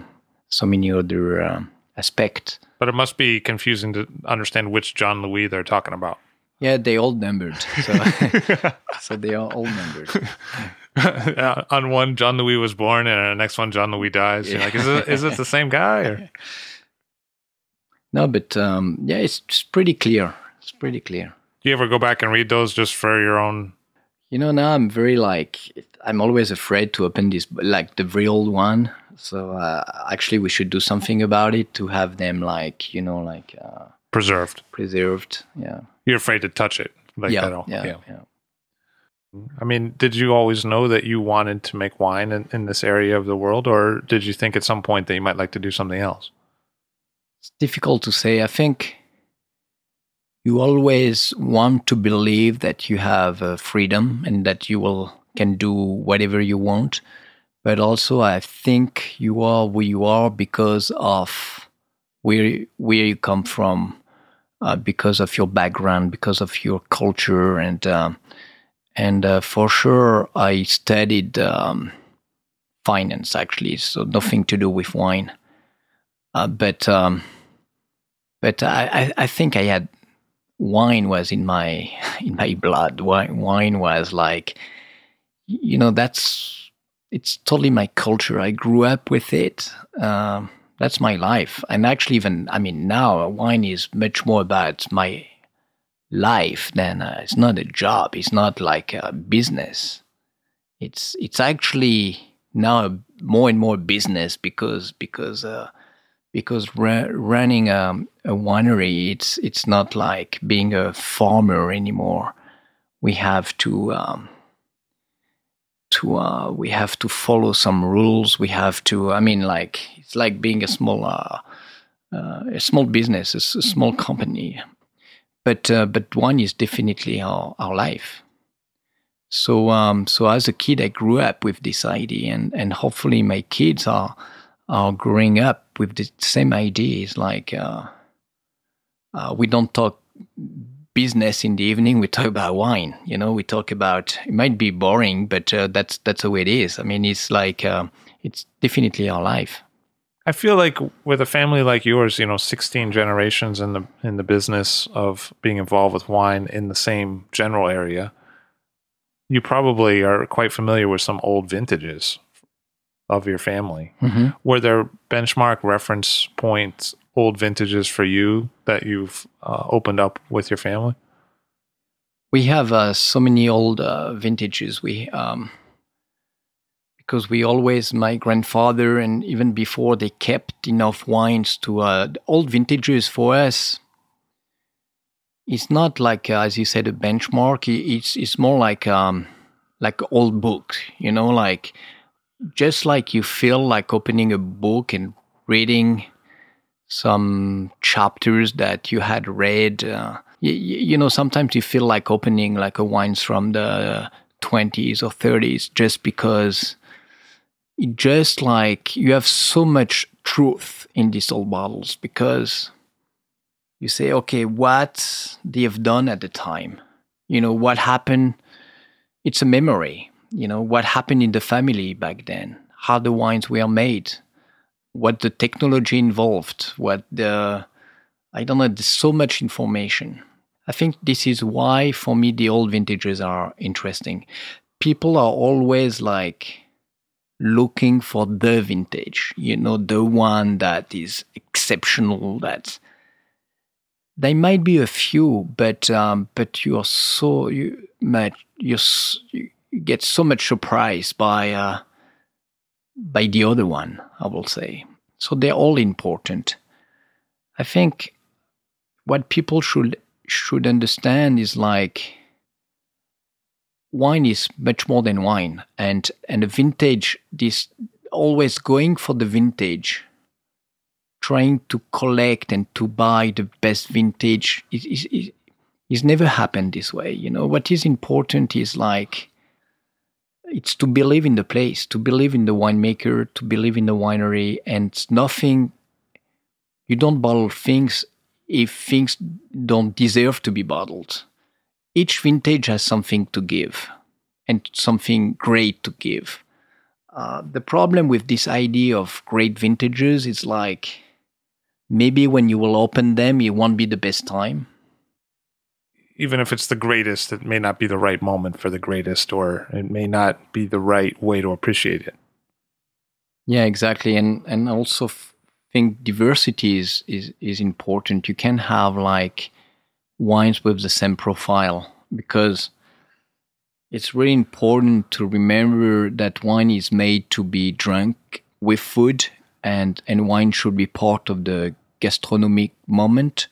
D: so many other uh, aspects.
C: But it must be confusing to understand which Jean-Louis they're talking about.
D: Yeah they all numbered so so they are all numbered
C: on one, Jean-Louis was born, and on the next one, Jean-Louis dies. You're like, is it is it the same guy? Or?
D: No, but um, yeah, it's, it's pretty clear. It's pretty clear.
C: Do you ever go back and read those just for your own?
D: You know, now I'm very like I'm always afraid to open this like the real one. So uh, actually, we should do something about it to have them like you know like uh,
C: preserved.
D: Preserved, yeah.
C: You're afraid to touch it like
D: yeah,
C: that.
D: Yeah, yeah. yeah.
C: I mean, did you always know that you wanted to make wine in, in, this area of the world, or did you think at some point that you might like to do something else?
D: It's difficult to say. I think you always want to believe that you have uh, freedom and that you will can do whatever you want, but also I think you are where you are because of where where you come from, uh, because of your background, because of your culture, and. Um, and uh, for sure I studied um, finance actually, so nothing to do with wine. Uh, but um, but I, I think I had wine was in my in my blood. Wine, wine was like, you know, that's it's totally my culture. I grew up with it. Um, that's my life. And actually, even I mean, now wine is much more about my life then uh, it's not a job. It's not like a business. It's it's actually now more and more business because because uh, because ra- running a, a, winery it's it's not like being a farmer anymore. We have to um, to uh, we have to follow some rules. We have to. I mean, like it's like being a small uh, uh, a small business, a, a small company. But uh, but wine is definitely our our life. So um, so as a kid, I grew up with this idea, and and hopefully my kids are are growing up with the same ideas. Like uh, uh, we don't talk business in the evening; we talk about wine. You know, we talk about. It might be boring, but uh, that's that's the way it is. I mean, it's like uh, it's definitely our life.
C: I feel like with a family like yours, you know, 16 generations in the in the business of being involved with wine in the same general area you probably are quite familiar with some old vintages of your family. Mm-hmm. Were there benchmark reference points, old vintages for you that you've uh, opened up with your family?
D: We have uh, so many old uh, vintages. We um, because we always, my grandfather and even before, they kept enough wines to uh, old vintages for us. It's not like uh, as you said a benchmark. It's it's more like um like old books you know like just like you feel like opening a book and reading some chapters that you had read uh, you, you know sometimes you feel like opening like a wines from the 20s or 30s just because just like you have so much truth in these old bottles because you say, okay, what they have done at the time, you know, what happened. It's a memory, you know, what happened in the family back then, how the wines were made, what the technology involved, what the, I don't know, there's so much information. I think this is why, for me, the old vintages are interesting. People are always like looking for the vintage, you know, the one that is exceptional, that's there might be a few, but um, but you're so you you you get so much surprised by uh, by the other one. I will say so. They're all important. I think what people should should understand is like wine is much more than wine, and and the vintage. This always going for the vintage trying to collect and to buy the best vintage is, is, is, is never happened this way. You know, what is important is like, it's to believe in the place, to believe in the winemaker, to believe in the winery, and nothing, you don't bottle things if things don't deserve to be bottled. Each vintage has something to give and something great to give. Uh, the problem with this idea of great vintages is like maybe when you will open them, it won't be the best time.
C: Even if it's the greatest, it may not be the right moment for the greatest, or it may not be the right way to appreciate it.
D: Yeah, exactly, and and also f- think diversity is, is is important. You can have like wines with the same profile because it's really important to remember that wine is made to be drunk with food and and wine should be part of the gastronomic moment.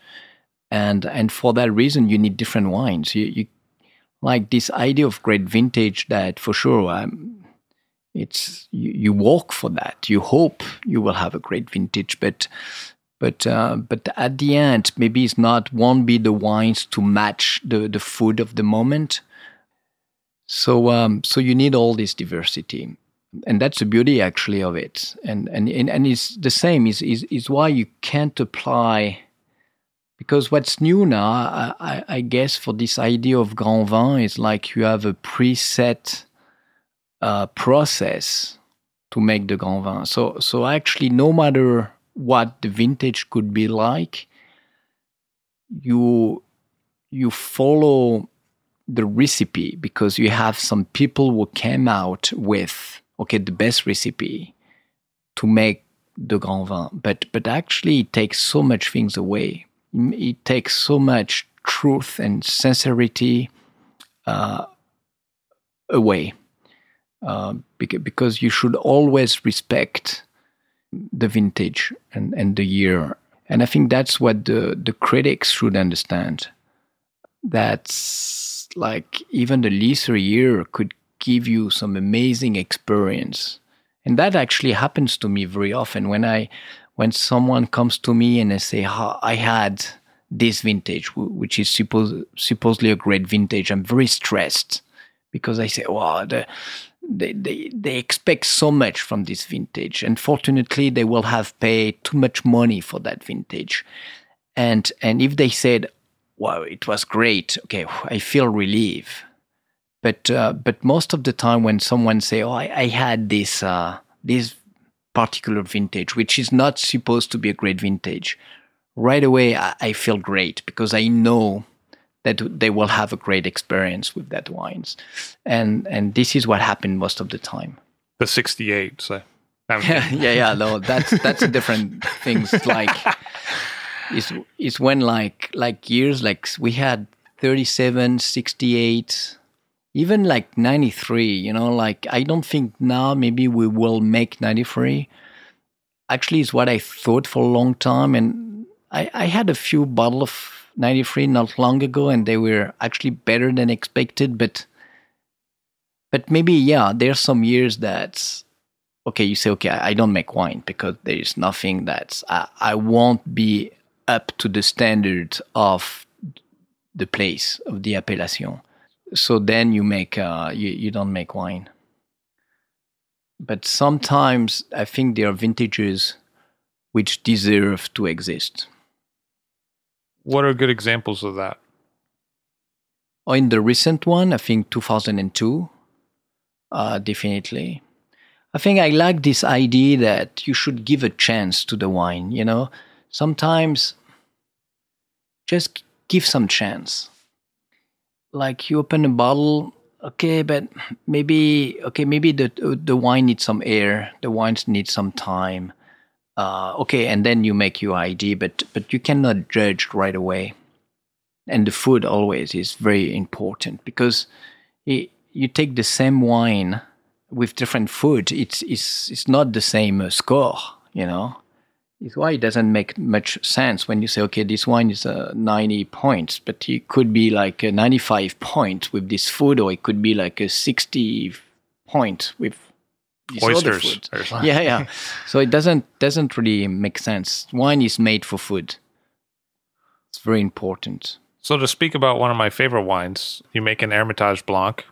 D: And and for that reason you need different wines. You, you like this idea of great vintage that for sure um, it's you, you walk for that. You hope you will have a great vintage but but uh, but at the end maybe it's not won't be the wines to match the the food of the moment. So um, so you need all this diversity. And that's the beauty actually of it. And and and, and it's the same is, is is why you can't apply Because what's new now, I, I, guess, for this idea of Grand Vin is like you have a preset uh, process to make the Grand Vin. So, so actually, no matter what the vintage could be like, you you follow the recipe because you have some people who came out with okay the best recipe to make the grand vin. But but actually it takes so much things away. It takes so much truth and sincerity uh, away. Uh, because you should always respect the vintage and, and the year and i think that's what the, the critics should understand that's like even the leaser year could give you some amazing experience. And that actually happens to me very often when I when someone comes to me and they say, oh, I had this vintage, which is suppose, supposedly a great vintage. I'm very stressed because I say, wow, the, they, they, they expect so much from this vintage. Unfortunately, they will have paid too much money for that vintage. And, and if they said, wow, it was great. Okay, I feel relief. But uh, but most of the time, when someone say, "Oh, I, I had this uh, this particular vintage, which is not supposed to be a great vintage," right away I, I feel great because I know that they will have a great experience with that wines, and and this is what happened most of the time.
C: The sixty-eight, so.
D: yeah, yeah, yeah. No, that's that's a different things. Like is is when like like years like we had 37 68 even like 93 you know like i don't think now maybe we will make 93 actually is what i thought for a long time and i i had a few bottle of 93 not long ago and they were actually better than expected but but maybe yeah there's some years that okay you say okay i don't make wine because there's nothing that's i, I won't be up to the standard of the place of the appellation. So then you make uh, you, you don't make wine. But sometimes I think there are vintages which deserve to exist.
C: What are good examples of that?
D: Oh, in the recent one, I think 2002, uh, definitely. I think I like this idea that you should give a chance to the wine. You know, sometimes just give some chance. Like you open a bottle, okay, but maybe okay, maybe the the wine needs some air, the wines need some time. Uh, okay, and then you make your ID, but but you cannot judge right away. And the food always is very important because it, you take the same wine with different food, it's it's it's not the same uh, score, you know It's why it doesn't make much sense when you say, okay, this wine is uh, 90 points, but it could be like a 95 points with this food, or it could be like a 60 point with
C: oysters.
D: Other food. yeah, yeah. so it doesn't doesn't really make sense. Wine is made for food. It's very important.
C: So to speak about one of my favorite wines, you make an Hermitage Blanc.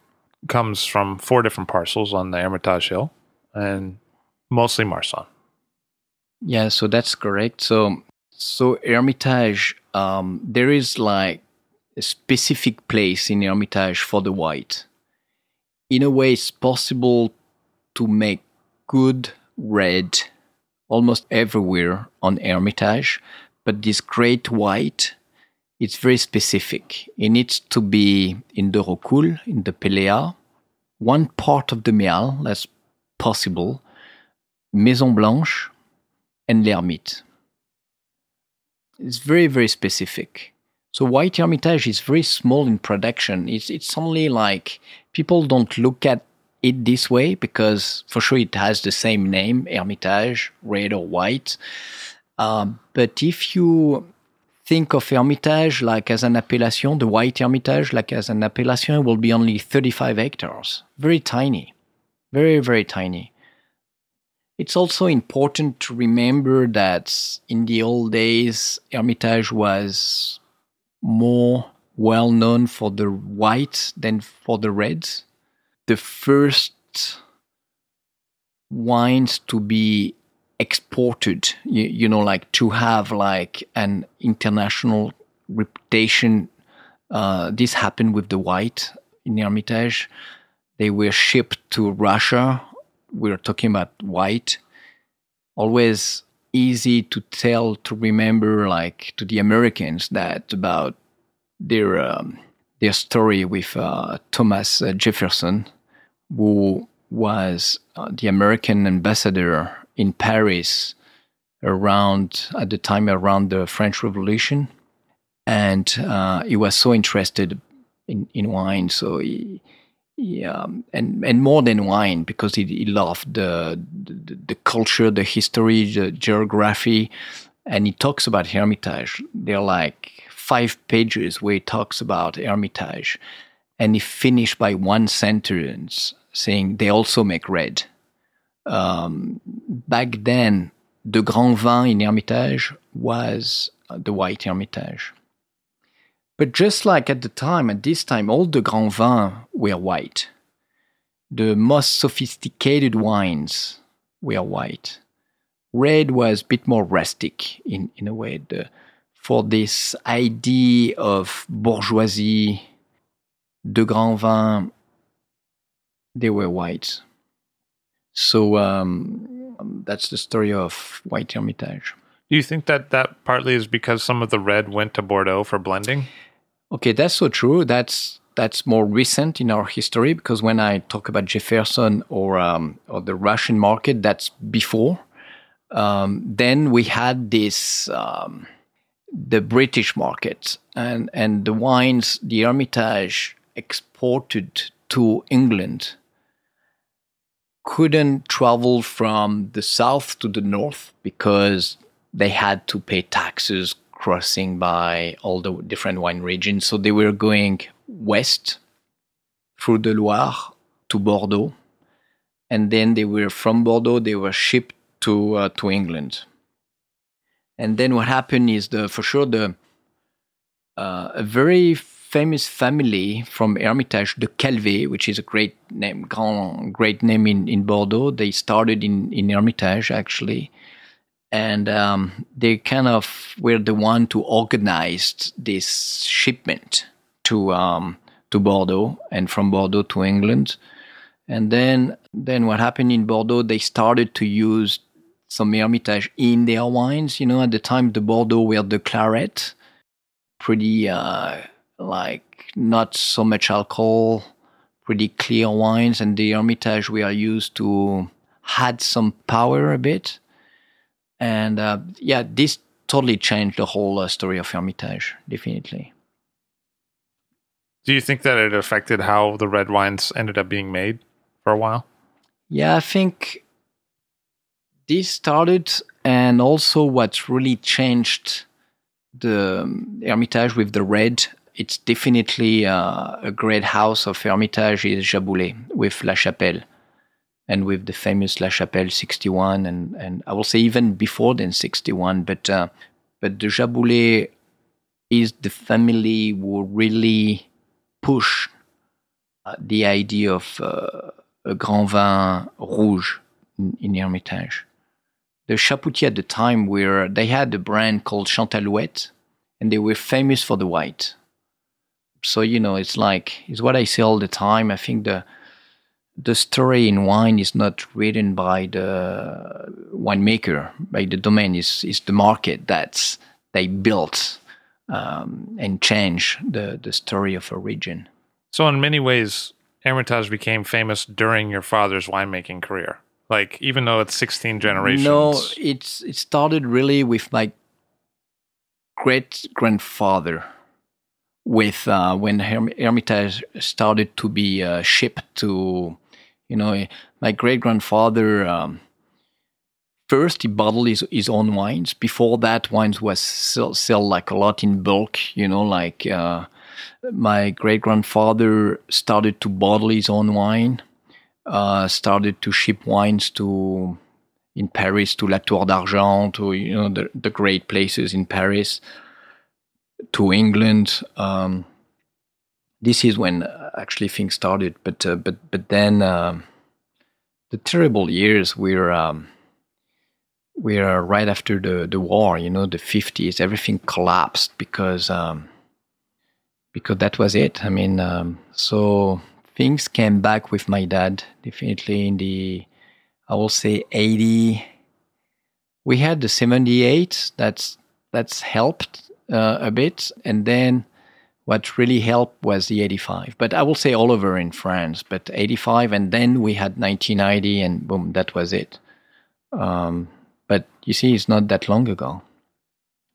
C: Comes from four different parcels on the Hermitage Hill, and mostly Marsanne.
D: Yeah, so that's correct. So, so Hermitage, um, there is like a specific place in Hermitage for the white. In a way, it's possible to make good red almost everywhere on Hermitage, but this great white, it's very specific. It needs to be in the Rocoule, in the Péléat, one part of the Méal, that's possible, Maison Blanche, and l'ermite. It's very, very specific. So White Hermitage is very small in production. It's it's only like people don't look at it this way because for sure it has the same name, Hermitage, red or white. Uh, but if you think of Hermitage like as an appellation, the White Hermitage like as an appellation will be only 35 hectares, very tiny, very very tiny. It's also important to remember that in the old days, Hermitage was more well known for the white than for the reds. The first wines to be exported. You, you know, like to have like an international reputation. Uh, this happened with the white in Hermitage. They were shipped to Russia. We are talking about white. Always easy to tell to remember, like to the Americans, that about their um, their story with uh, Thomas uh, Jefferson, who was uh, the American ambassador in Paris around at the time around the French Revolution, and uh, he was so interested in, in wine, so he, he um, and and more than wine because he, he loved the, the, the culture, the history, the geography, and he talks about Hermitage. They're like five pages where he talks about Hermitage, and he finished by one sentence saying they also make red. Um, back then, the Grand Vin in Hermitage was the white Hermitage. But just like at the time, at this time, all the Grand Vins were white. The most sophisticated wines were white. Red was a bit more rustic in, in a way. The, for this idea of bourgeoisie, the Grand Vin, they were white. So um, that's the story of White Hermitage.
C: Do you think that that partly is because some of the red went to Bordeaux for blending?
D: Okay, that's so true. That's that's more recent in our history because when I talk about Jefferson or um, or the Russian market, that's before. Um, then we had this um, the British market and and the wines the Hermitage exported to England couldn't travel from the south to the north because they had to pay taxes crossing by all the different wine regions. So they were going west through the Loire to Bordeaux. And then they were from Bordeaux, they were shipped to, uh, to England. And then what happened is the, for sure, the, uh, a very famous family from Hermitage, the Calvet, which is a great name, grand, great name in, in Bordeaux. They started in, in Hermitage, actually and um, they kind of were the one to organize this shipment to um, to Bordeaux and from Bordeaux to England. And then then what happened in Bordeaux? They started to use some Hermitage in their wines. You know, at the time the Bordeaux were the claret, pretty uh, like not so much alcohol, pretty clear wines, and the Hermitage we are used to had some power a bit and uh, yeah, this totally changed the whole uh, story of Hermitage, definitely.
C: Do you think that it affected how the red wines ended up being made for a while?
D: Yeah, I think this started, and also what really changed the um, Hermitage with the red. It's definitely uh, a great house of Hermitage is Jaboulet with La Chapelle and with the famous La Chapelle 61, and, and I will say even before then 61. But uh, but the Jaboulet is the family who really push uh, the idea of uh, a Grand Vin Rouge in, in Hermitage. The Chapoutier at the time were they had a brand called Chante-Alouette, and they were famous for the white. So you know, it's like it's what I say all the time. I think the the story in wine is not written by the winemaker, by the domain. is is the market that they built um, and change the the story of a region.
C: So, in many ways, Hermitage became famous during your father's winemaking career. Like, even though it's sixteen generations.
D: No, it's it started really with my great grandfather with uh, when Hermitage started to be uh, shipped to you know, my great grandfather um, first he bottled his, his own wines. Before that, wines was sell, sell like a lot in bulk. You know, like uh, my great grandfather started to bottle his own wine. Uh, started to ship wines to in Paris to La Tour d'Argent, to you know the, the great places in Paris, to England. Um, this is when uh, actually things started. But uh, but but then uh, the terrible years were um, right after the, the war, you know, the 50s, everything collapsed because um, because that was it. I mean, um, so things came back with my dad definitely in the, I will say 80. We had the 78. That's that's helped uh, a bit, and then what really helped was the 85. But I will say all over in France, but 85, and then we had 1990, and boom, that was it. Um, but you see, it's not that long ago.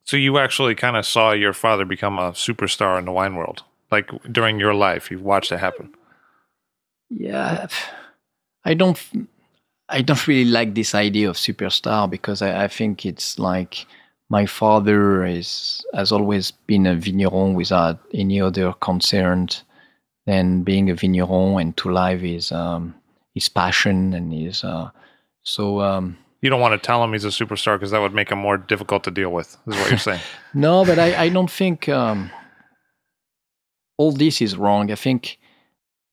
C: So you actually kind of saw your father become a superstar in the wine world, like during your life. You watched it happen.
D: Yeah, I don't. I don't really like this idea of superstar because I, I think it's like my father is has always been a vigneron without any other concern than being a vigneron, and to live his um, his passion and his uh, so. Um,
C: you don't want to tell him he's a superstar because that would make him more difficult to deal with. Is what you're saying?
D: no, but I, I don't think um, all this is wrong. I think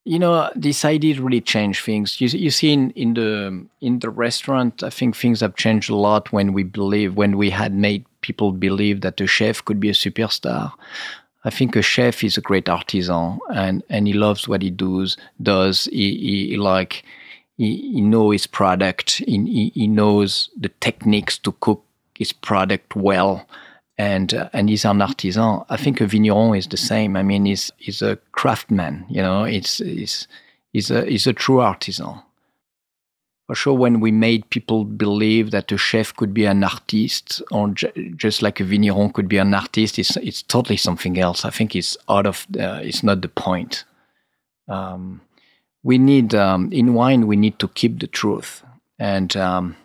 D: you know this idea really changed things. You, you see in, in the in the restaurant, I think things have changed a lot when we believe when we had made people believe that a chef could be a superstar. I think a chef is a great artisan and, and he loves what he does. Does he, he, he like he, he knows his product. He, he knows the techniques to cook his product well, and uh, and he's an artisan. I think a vigneron is the same. I mean, he's he's a craftsman. You know, it's he's he's a he's a true artisan. For sure, when we made people believe that a chef could be an artist, or j- just like a vigneron could be an artist, it's it's totally something else. I think it's out of the, it's not the point. Um, we need um, in wine we need to keep the truth and um,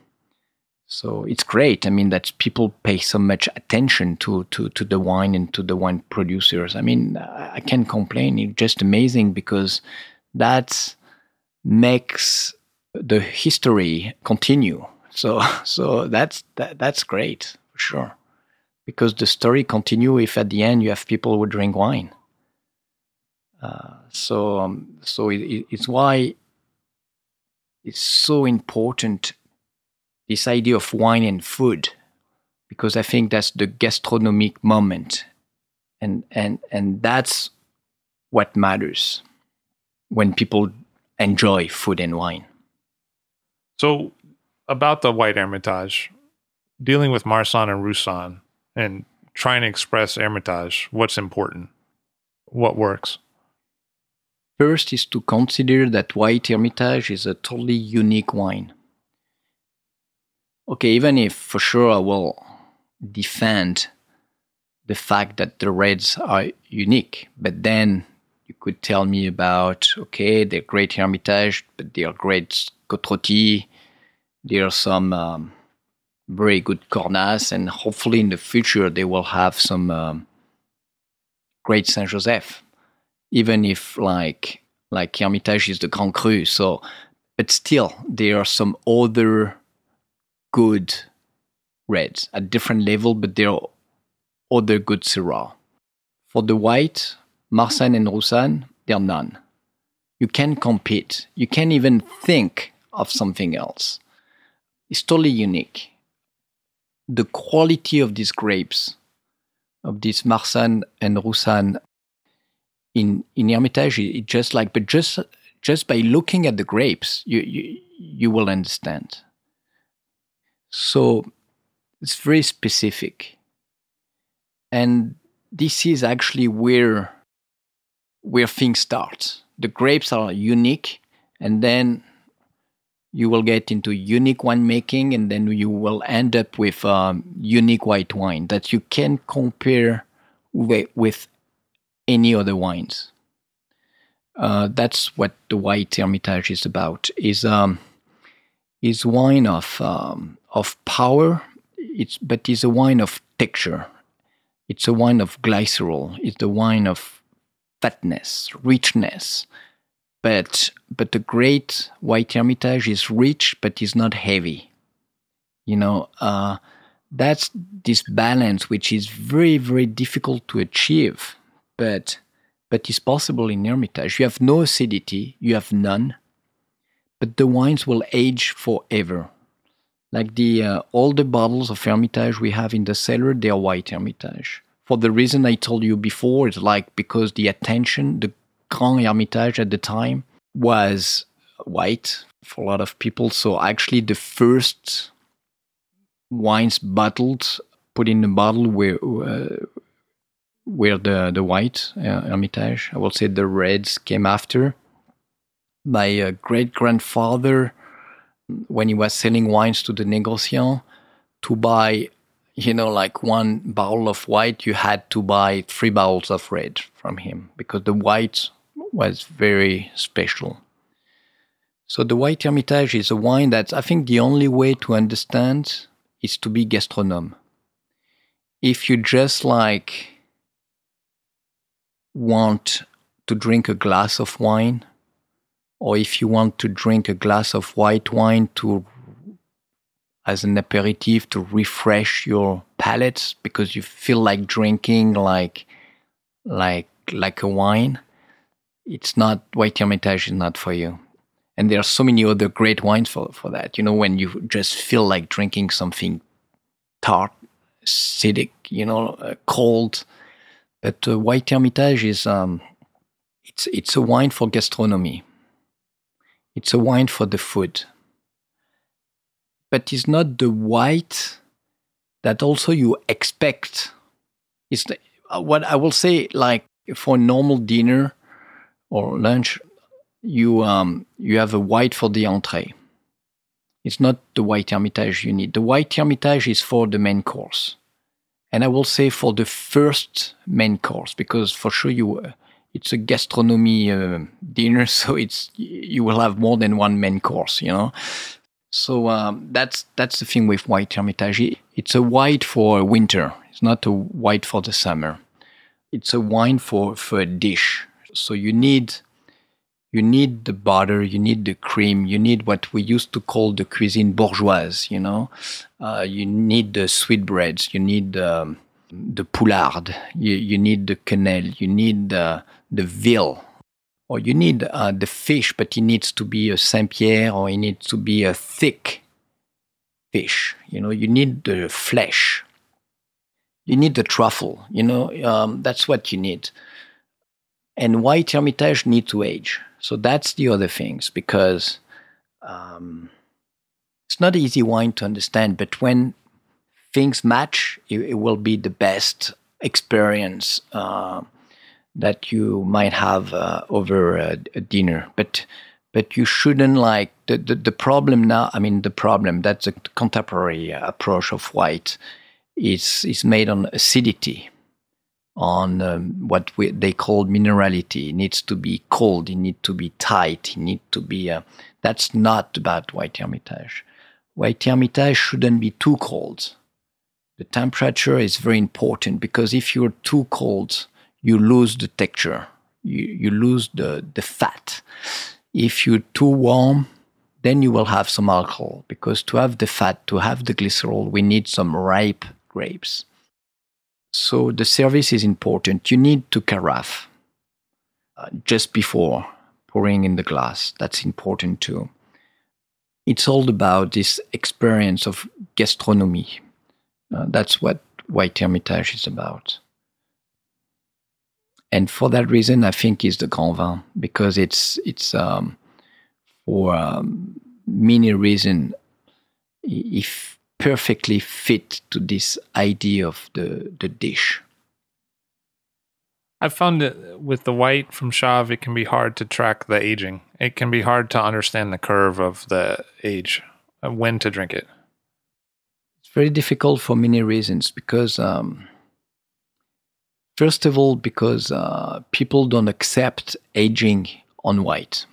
D: so it's great. I mean that people pay so much attention to, to, to the wine and to the wine producers. I mean i can't complain. It's just amazing because that makes the history continue. So so that's that, that's great for sure. Because the story continue if at the end you have people who drink wine. Uh, so um, so it, it's why it's so important this idea of wine and food because I think that's the gastronomic moment and and and that's what matters when people enjoy food and wine.
C: So about the white Hermitage, dealing with Marsanne and Roussanne and trying to express Hermitage, what's important? What works?
D: First is to consider that White Hermitage is a totally unique wine. Okay, even if for sure I will defend the fact that the reds are unique, but then you could tell me about okay, they're great Hermitage, but they're great Côte There are some um, very good Cornas, and hopefully in the future they will have some um, great Saint Joseph even if like like Hermitage is the Grand Cru. So, but still, there are some other good reds at different level, but there are other good Syrah. For the white, Marsanne and Roussanne, they're none. You can compete. You can't even think of something else. It's totally unique. The quality of these grapes, of these Marsanne and Roussanne, in in Hermitage, it just like, but just just by looking at the grapes, you you you will understand. So it's very specific, and this is actually where where things start. The grapes are unique, and then you will get into unique winemaking, and then you will end up with um, unique white wine that you can compare with, with any other wines. Uh, that's what the White Hermitage is about. is um, is wine of um, of power. It's but it's a wine of texture. It's a wine of glycerol. It's a wine of fatness, richness. But but the great White Hermitage is rich, but is not heavy. You know, uh, that's this balance which is very very difficult to achieve but but it's possible in Hermitage. You have no acidity, you have none, but the wines will age forever. Like the uh, all the bottles of Hermitage we have in the cellar, they are white Hermitage. For the reason I told you before, it's like because the attention, the Grand Hermitage at the time was white for a lot of people. So actually, the first wines bottled, put in the bottle were uh, were the the white uh, Hermitage. I will say the reds came after. My uh, great grandfather, when he was selling wines to the negociant, to buy, you know, like one bottle of white, you had to buy three bottles of red from him because the white was very special. So the White Hermitage is a wine that I think the only way to understand is to be gastronome. If you just like want to drink a glass of wine, or if you want to drink a glass of white wine to as an aperitif to refresh your palate because you feel like drinking like like like a wine it's not white hermitage is not for you. And there are so many other great wines for, for that. You know when you just feel like drinking something tart acidic you know uh, cold. But uh, white hermitage is um, it's it's a wine for gastronomy it's a wine for the food but it's not the white that also you expect it's the, uh, what i will say like for normal dinner or lunch, you um, you have a white for the entree. It's not the white Hermitage you need. The white Hermitage is for the main course, and I will say for the first main course because for sure you uh, it's a gastronomy uh, dinner, so it's you will have more than one main course, you know. So um, that's that's the thing with white Hermitage. It's a white for winter. It's not a white for the summer. It's a wine for for a dish so you need you need the butter, you need the cream, you need what we used to call the cuisine bourgeoise. You know, uh, you need the sweetbreads, you need um, the poulard, you, you need the quenelle, you need the veal, or you need uh, the fish, but it needs to be a Saint Pierre or it needs to be a thick fish. You know, you need the flesh. You need the truffle. You know, um, that's what you need and white Hermitage need to age. So that's the other things because um, it's not easy wine to understand, but when things match, it, it will be the best experience uh, that you might have uh, over a, a, dinner. But but you shouldn't like the, the, the problem now. I mean, the problem that's a contemporary approach of white is is made on acidity on um, what we, they call minerality. It needs to be cold. It needs to be tight. It needs to be. Uh, that's not about white Hermitage. White Hermitage shouldn't be too cold. The temperature is very important because if you're too cold, you lose the texture. You, you lose the, the fat. If you're too warm, then you will have some alcohol because to have the fat, to have the glycerol, we need some ripe grapes. So the service is important. You need to carafe uh, just before pouring in the glass. That's important too. It's all about this experience of gastronomy. Uh, that's what White Hermitage is about. And for that reason, I think is the Grand Vin because it's it's um, for um, many reasons. If perfectly fit to this idea of the, the dish.
C: I've found that with the white from Chave, it can be hard to track the aging. It can be hard to understand the curve of the age, uh, when to drink it.
D: It's very difficult for many reasons because, um, first of all, because uh, people don't accept aging on white.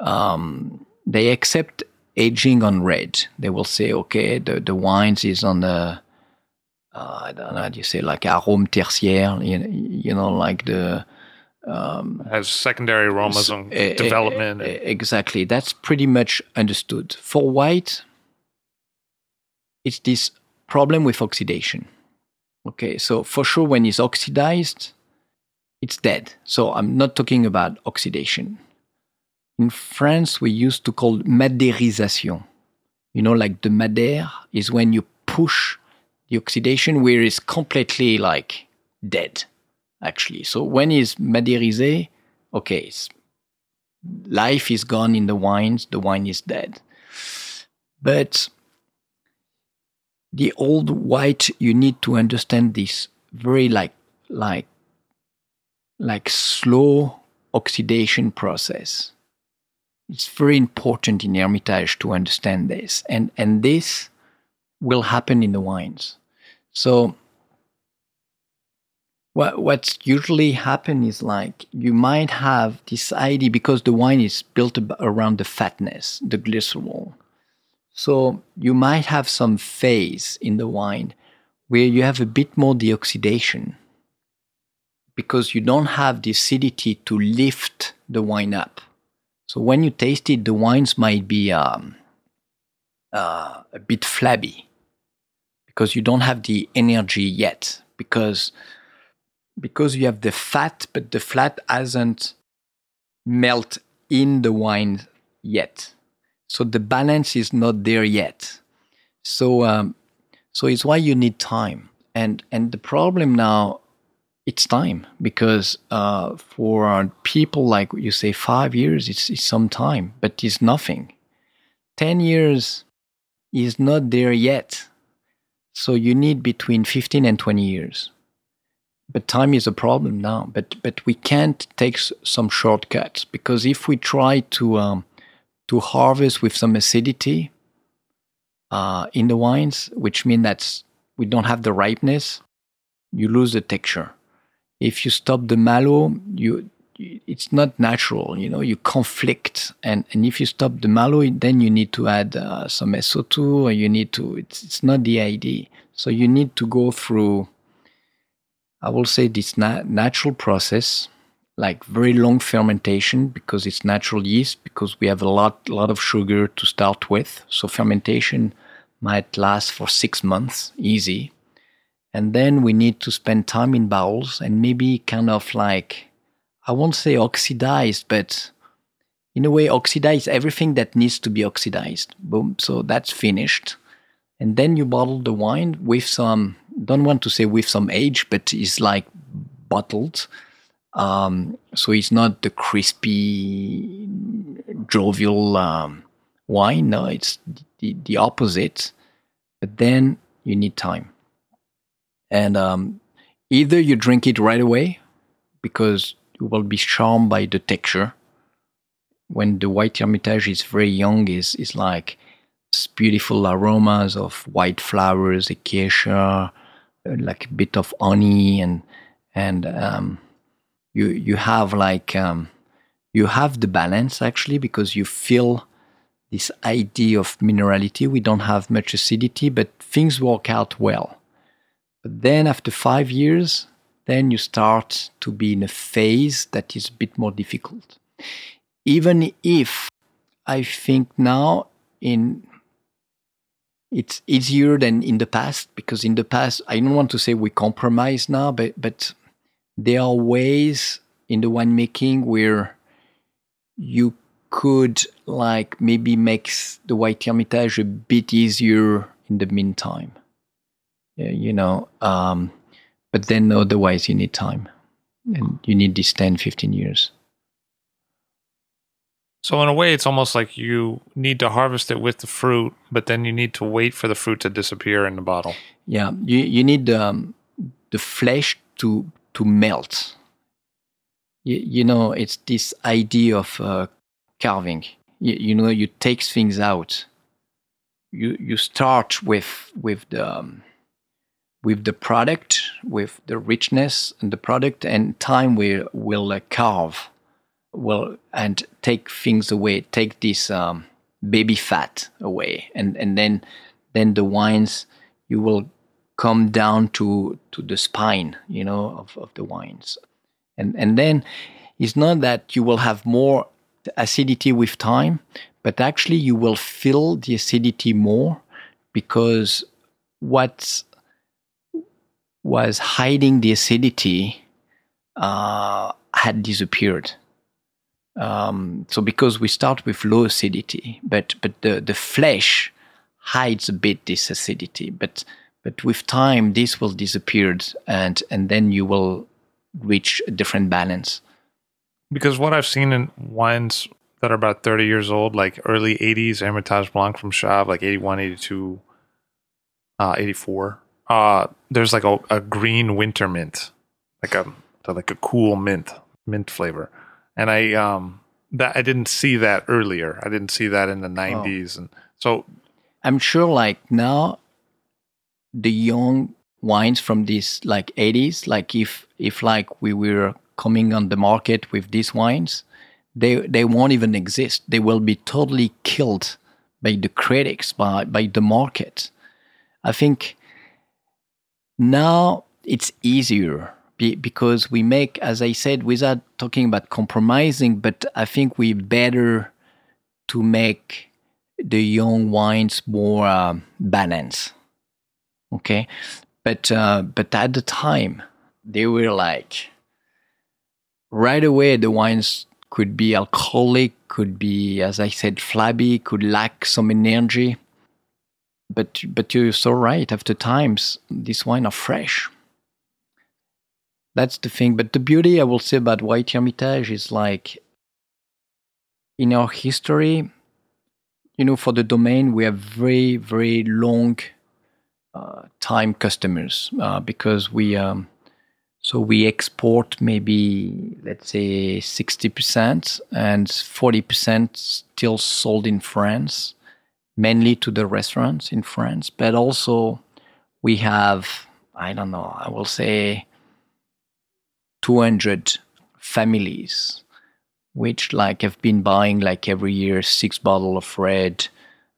D: Um, they accept aging on red. They will say, okay, the, the wines is on the, uh, I don't know how do you say, like arôme tertiaire, you, you know, like the.
C: Um, Has secondary aromas and development.
D: exactly. That's pretty much understood. For white, it's this problem with oxidation. Okay, so for sure, when it's oxidized, it's dead. So I'm not talking about oxidation in France, we used to call madérisation. You know, like the Madère is when you push the oxidation where it's completely like dead, actually. So when it's madérisé, okay, life is gone in the wines, the wine is dead. But the old white, you need to understand this very like like like slow oxidation process. It's very important in Hermitage to understand this, and and this will happen in the wines. So what what's usually happen is like you might have this idea because the wine is built around the fatness, the glycerol. So you might have some phase in the wine where you have a bit more deoxidation because you don't have the acidity to lift the wine up. So when you taste it, the wines might be um, uh, a bit flabby because you don't have the energy yet because because you have the fat but the fat hasn't melt in the wine yet so the balance is not there yet so um, so it's why you need time and and the problem now it's time because uh, for people like you say five years it's, it's some time but it's nothing 10 years is not there yet so you need between 15 and 20 years. But time is a problem now. But but we can't take some shortcuts because if we try to um, to harvest with some acidity uh, in the wines, which means that we don't have the ripeness, you lose the texture. If you stop the malo, you it's not natural you know you conflict and and if you stop the malo then you need to add uh, some so2 or you need to it's, it's not the idea so you need to go through i will say this na- natural process like very long fermentation because it's natural yeast because we have a lot lot of sugar to start with so fermentation might last for 6 months easy and then we need to spend time in barrels and maybe kind of like I won't say oxidized, but in a way, oxidize everything that needs to be oxidized. Boom. So that's finished. And then you bottle the wine with some, don't want to say with some age, but it's like bottled. Um, so it's not the crispy, jovial um, wine. No, it's the, the opposite. But then you need time. And um, either you drink it right away because you will be charmed by the texture. When the white Hermitage is very young, is is like beautiful aromas of white flowers, acacia, uh, like a bit of honey, and and um, you you have like um, you have the balance actually because you feel this idea of minerality. We don't have much acidity, but things work out well. But then after five years, then you start to be in a phase that is a bit more difficult. Even if I think now in it's easier than in the past because in the past I don't want to say we compromise now, but but there are ways in the winemaking where you could like maybe make the white hermitage a bit easier in the meantime. you know, um, but then otherwise you need time and you need these 10, 15 years.
C: So in a way, it's almost like you need to harvest it with the fruit, but then you need to wait for the fruit to disappear in the bottle.
D: Yeah, you you need um, the flesh to to melt. You, know, it's this idea of uh, carving. You, you, know, you take things out. You you start with with the um, with the product, with the richness and the product, and time will will uh, carve, will and take things away, take this um, baby fat away, and and then then the wines you will come down to to the spine, you know, of, of the wines, and and then it's not that you will have more acidity with time, but actually you will feel the acidity more because what was hiding the acidity uh, had disappeared. Um, so because we start with low acidity, but but the, the flesh hides a bit this acidity, but but with time this will disappear, and and then you will reach a different balance.
C: Because what I've seen in wines that are about 30 years old, like early 80s Hermitage Blanc from Chave, like 81, 82, uh, 84, uh, there's like a, a green winter mint, like a like a cool mint, mint flavor. And I um that I didn't see that earlier. I didn't see that in the 90s and so
D: I'm sure like now the young wines from these like 80s like if if like we were coming on the market with these wines they they won't even exist. They will be totally killed by the critics by by the market. I think now it's easier because we make as i said without talking about compromising but i think we better to make the young wines more uh, balanced okay? But uh, but at the time they were like right away the wines could be alcoholic could be as i said flabby could lack some energy. But but you're so right after times these wines are fresh. That's the thing. But the beauty i will say about white hermitage is like in our history you know for the domain we have very very long uh, time customers uh, because we um, so we export maybe let's say 60% and 40% still sold in France mainly to the restaurants in France. But also we have I don't know I will say 200 families which like have been buying like every year six bottle of red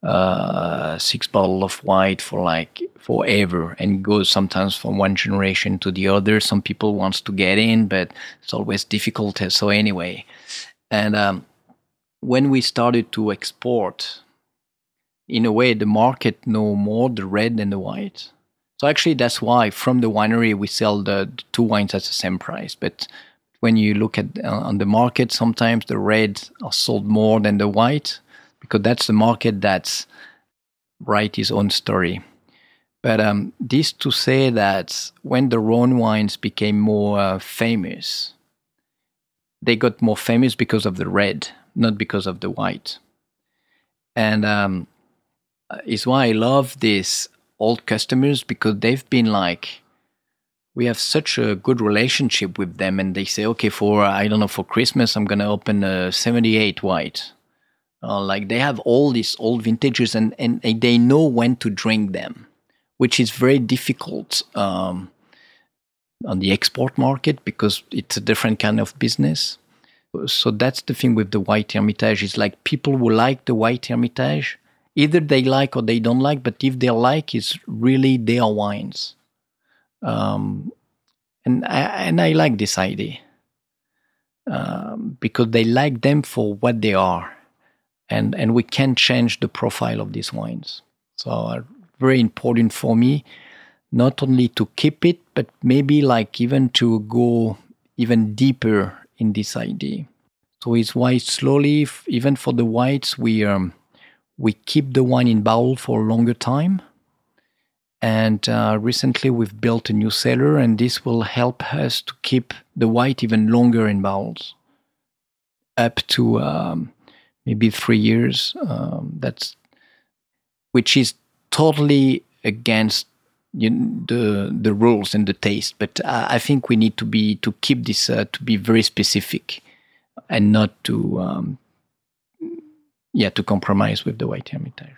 D: uh, six bottle of white for like forever and goes sometimes from one generation to the other. Some people wants to get in but it's always difficult. So anyway and um, when we started to export in a way the market know more the red than the white. So actually that's why from the winery we sell the, the two wines at the same price. But when you look at uh, on the market sometimes the red are sold more than the white because that's the market that's write his own story. But um, this to say that when the Rhone wines became more uh, famous, they got more famous because of the red, not because of the white. And um, is why I love these old customers because they've been like, we have such a good relationship with them, and they say, okay, for I don't know, for Christmas, I'm gonna open a 78 white uh, like they have all these old vintages and, and they know when to drink them, which is very difficult um, on the export market because it's a different kind of business. So that's the thing with the white Hermitage. It's like people who like the white Hermitage, either they like or they don't like, but if they like, it's really their wines. Um, and I, and I like this idea um, because they like them for what they are and and we can change the profile of these wines. So uh, very important for me, not only to keep it, but maybe like even to go even deeper in this idea. So it's why slowly, even for the whites, we um, we keep the wine in barrel for a longer time. And uh, recently, we've built a new cellar, and this will help us to keep the white even longer in barrels, up to um, maybe three years. Um, that's which is totally against you know, the the rules and the taste. But I, I, think we need to be to keep this uh, to be very specific and not to um, yeah to compromise with the white hermitage.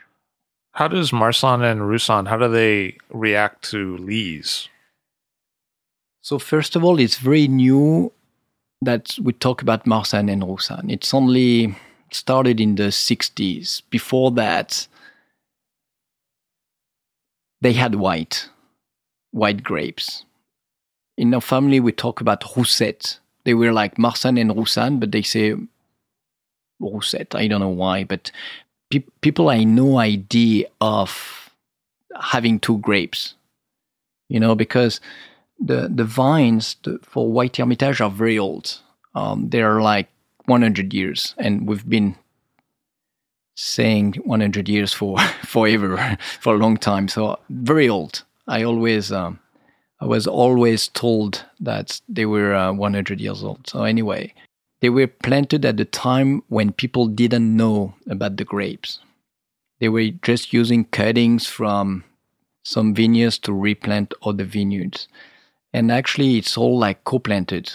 C: How does Marsanne and Roussanne how do they react to lees?
D: So first of all, it's very new that we talk about Marsanne and Roussanne. It's only started in the 60s. Before that, they had white, white grapes. In our family, we talk about Roussette. They were like Marsanne and Roussanne, but they say Roussette. I don't know why, but pe- people had no idea of having two grapes, you know, because the, the vines the, for White Hermitage are very old. Um, they're like 100 years and we've been saying 100 years for forever for a long time. So very old. I always um, I was always told that they were uh, 100 years old. So anyway, they were planted at the time when people didn't know about the grapes. They were just using cuttings from some vineyards to replant other vineyards. And actually, it's all like co planted.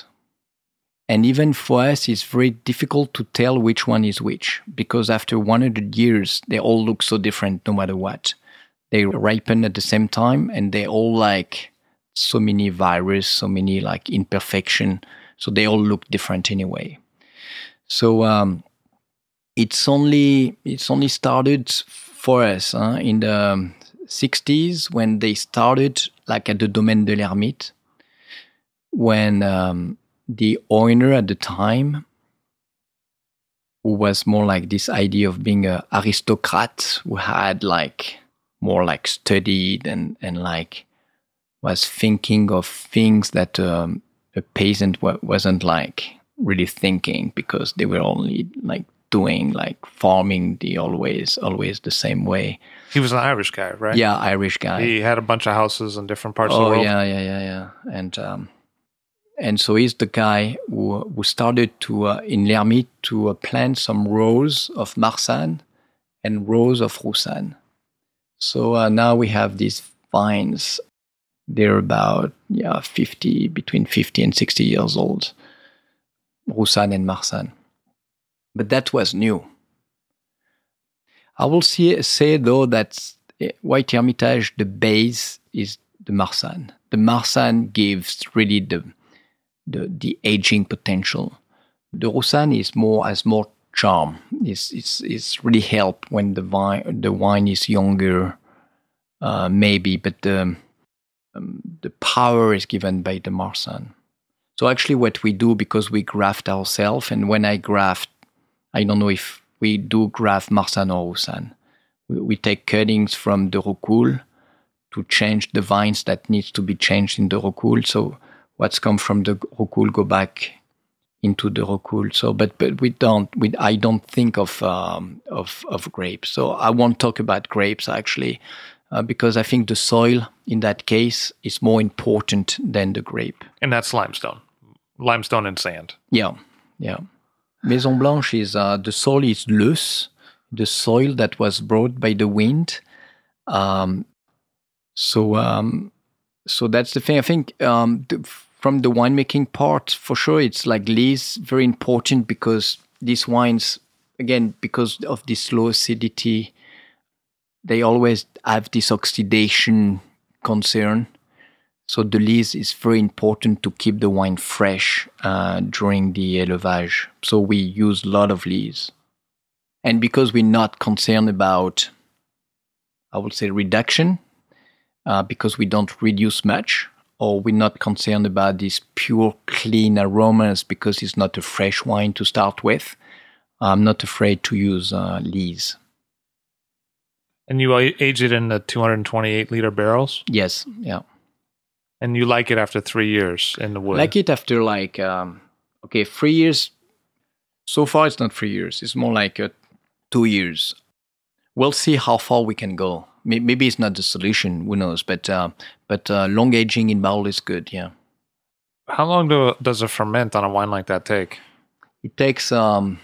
D: And even for us, it's very difficult to tell which one is which because after 100 years, they all look so different no matter what. They ripen at the same time and they all like so many virus, so many like imperfection. So they all look different anyway. So um, it's only it's only started for us huh, in the 60s when they started like at the Domaine de l'Ermite when um, the owner at the time, who was more like this idea of being an aristocrat, who had like more like studied and, and like was thinking of things that um, a peasant wasn't like really thinking because they were only like doing like farming the always always the same way.
C: He was an Irish guy, right?
D: Yeah, Irish guy.
C: He had a bunch of houses in different parts
D: oh,
C: of the world.
D: yeah, yeah, yeah, yeah. And um, and so he's the guy who, who started to uh, in l'Ermite to uh, plant some rows of Marsanne and rows of Roussanne. So uh, now we have these vines. They're about yeah 50 between 50 and 60 years old. Roussanne and Marsanne. But that was new. I will see, say though that eh, White Hermitage, the base is the Marsanne. The Marsanne gives really the the, the aging potential. The Roussanne is more has more charm. It's it's it's really help when the wine the wine is younger, uh, maybe, but the um, the power is given by the Marsanne. So actually, what we do because we graft ourselves, and when I graft, I don't know if we do graft Marsanne or Roussanne. We, we take cuttings from the Rocoule to change the vines that needs to be changed in the Rocoule. So what's come from the Rocoule go back into the Rocoule. So, but but we don't. We I don't think of um, of of grapes. So I won't talk about grapes actually, uh, because I think the soil in that case is more important than the grape.
C: And that's limestone. Limestone and sand.
D: Yeah, yeah. Maison Blanche is uh, the soil is loess, the soil that was brought by the wind. Um, so um, so that's the thing. I think um, the, from the winemaking part, for sure, it's like lees very important because these wines, again, because of this low acidity, they always have this oxidation concern. So the lees is very important to keep the wine fresh uh, during the élevage. So we use a lot of lees. And because we're not concerned about, I would say, reduction, uh, because we don't reduce much, or we're not concerned about these pure, clean aromas because it's not a fresh wine to start with, I'm not afraid to use uh, lees.
C: And you age it in the 228 liter barrels,
D: Yes, yeah.
C: and you like it after three years in the wood.
D: like it after like um, okay three years so far it's not three years it's more like uh, two years we'll see how far we can go maybe it's not the solution who knows but uh, but uh, long aging in barrel is good yeah.
C: How long do, does a ferment on a wine like that take?
D: it takes um,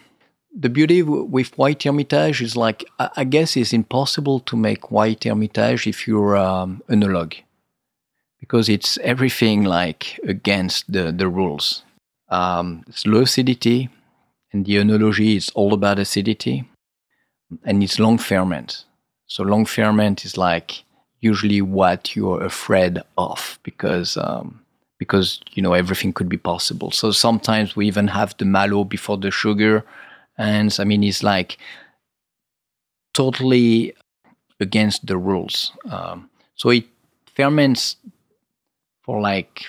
D: the beauty with white hermitage is like I, I guess it's impossible to make white hermitage if you're um, enologue. Because it's everything like against the, the rules. Um, it's low acidity and the enology is all about acidity and it's long ferment so long ferment is like usually what you're afraid of because um, because you know everything could be possible. So sometimes we even have the malo before the sugar, and I mean it's like totally against the rules. Um, so it ferments for like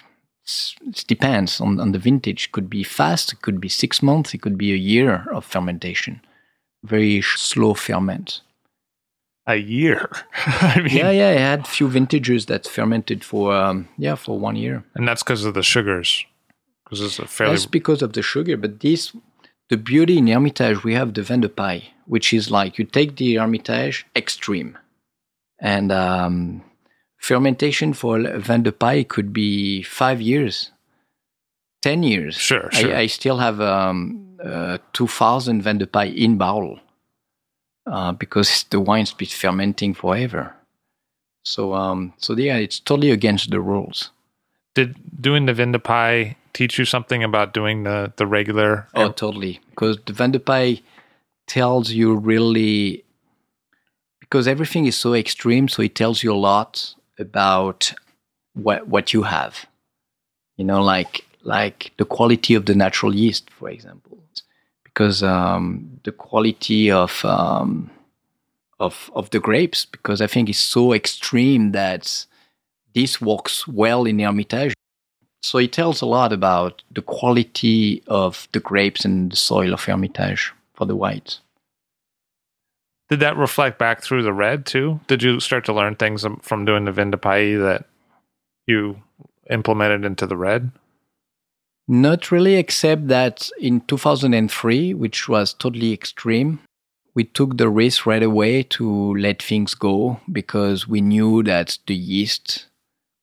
D: it depends on, on the vintage. Could be fast, it could be six months, it could be a year of fermentation. Very slow ferment.
C: A year. I mean,
D: Yeah, yeah. I had a few vintages that fermented for um, yeah for one year.
C: and that's because of the sugars. Because it's a fairly
D: That's because of the sugar, but this the beauty in Hermitage, we have the Vin de Paille, which is like you take the Hermitage extreme, and um, fermentation for Vin de Paille could be five years, ten years.
C: Sure, sure.
D: I, I still have um, uh, two thousand Vin de Paille in barrel uh, because the wine's been fermenting forever. So, um, so yeah, it's totally against the rules.
C: Did doing the Vin de teach you something about doing the the regular?
D: Oh, totally. Because the Vin de tells you really, because everything is so extreme, so it tells you a lot about what what you have. You know, like like the quality of the natural yeast, for example, because um, the quality of um, of of the grapes, because I think it's so extreme that this works well in the Hermitage. So it tells a lot about the quality of the grapes and the soil of Hermitage for the whites.
C: Did that reflect back through the red too? Did you start to learn things um, from doing the Vin de that you implemented into the red?
D: Not really, except that in 2003, which was totally extreme, we took the risk right away to let things go because we knew that the yeast,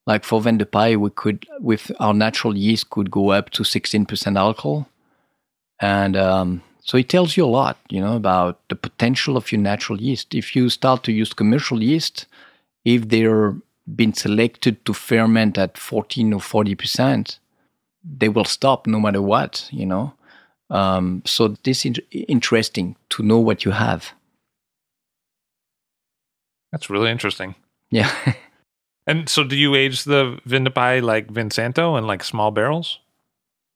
D: like for Vin de Paille, we could, with our natural yeast, could go up to 16% alcohol. And um, so it tells you a lot, you know, about the potential of your natural yeast. If you start to use commercial yeast, if they're been selected to ferment at 14 or 40%, they will stop no matter what, you know. Um, so this is interesting to know what you have.
C: That's really interesting.
D: Yeah.
C: And so, do you age the Vin de Paille like Vinsanto in like small barrels?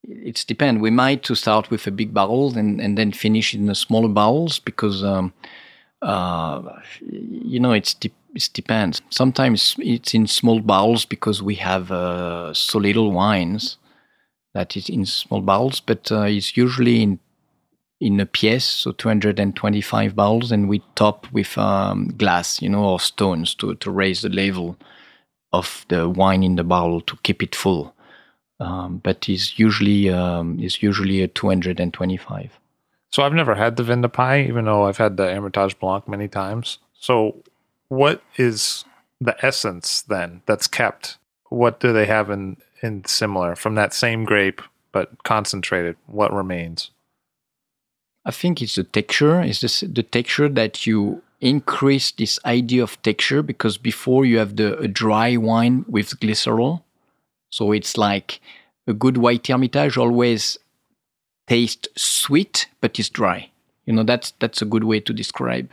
D: it's depend. We might to start with a big barrel and, and then finish in the smaller barrels because um, uh, you know it's de- it depends. Sometimes it's in small barrels because we have uh, so little wines that is in small barrels, but uh, it's usually in in a pièce, so 225 barrels, and we top with um, glass, you know, or stones to to raise the level of the wine in the barrel to keep it full. Um, but it's usually um, is usually a 225.
C: So I've never had the Vin de Paille, even though I've had the Hermitage Blanc many times. So, what is the essence then that's kept? What do they have in in similar from that same grape but concentrated? What remains?
D: I think it's the texture. It's this, the texture that you increase this idea of texture because before you have the dry wine with glycerol, so it's like a good white Hermitage always tastes sweet but is dry. You know that's that's a good way to describe.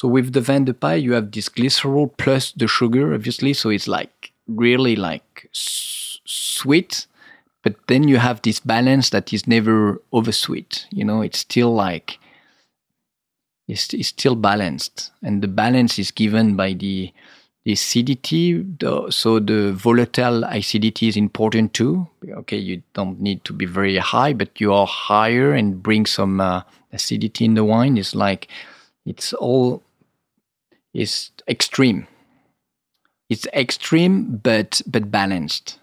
D: So with the Vin de you have this glycerol plus the sugar, obviously. So it's like really like sweet, but then you have this balance that is never oversweet. You know, it's still like it's, it's still balanced, and the balance is given by the the acidity. The, so the volatile acidity is important too. Okay, you don't need to be very high, but you are higher and bring some uh, acidity in the wine. It's like it's all is extreme. It's extreme, but but balanced.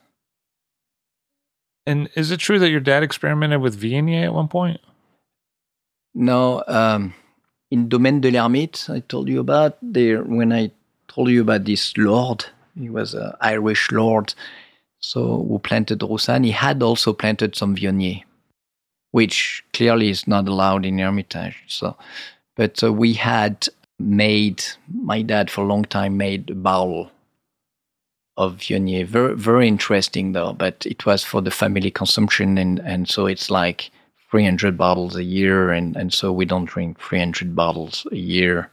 C: And is it true that your dad experimented with Viognier at one point?
D: No, um, in Domaine de l'Ermite, I told you about there when I told you about this lord. He was an Irish lord, so who planted Roussanne. He had also planted some Viognier, which clearly is not allowed in Hermitage. So, but uh, we had made my dad for a long time made a bowl of Viognier. Very very interesting though, but it was for the family consumption, and and so it's like 300 bottles a year, and, and so we don't drink 300 bottles a year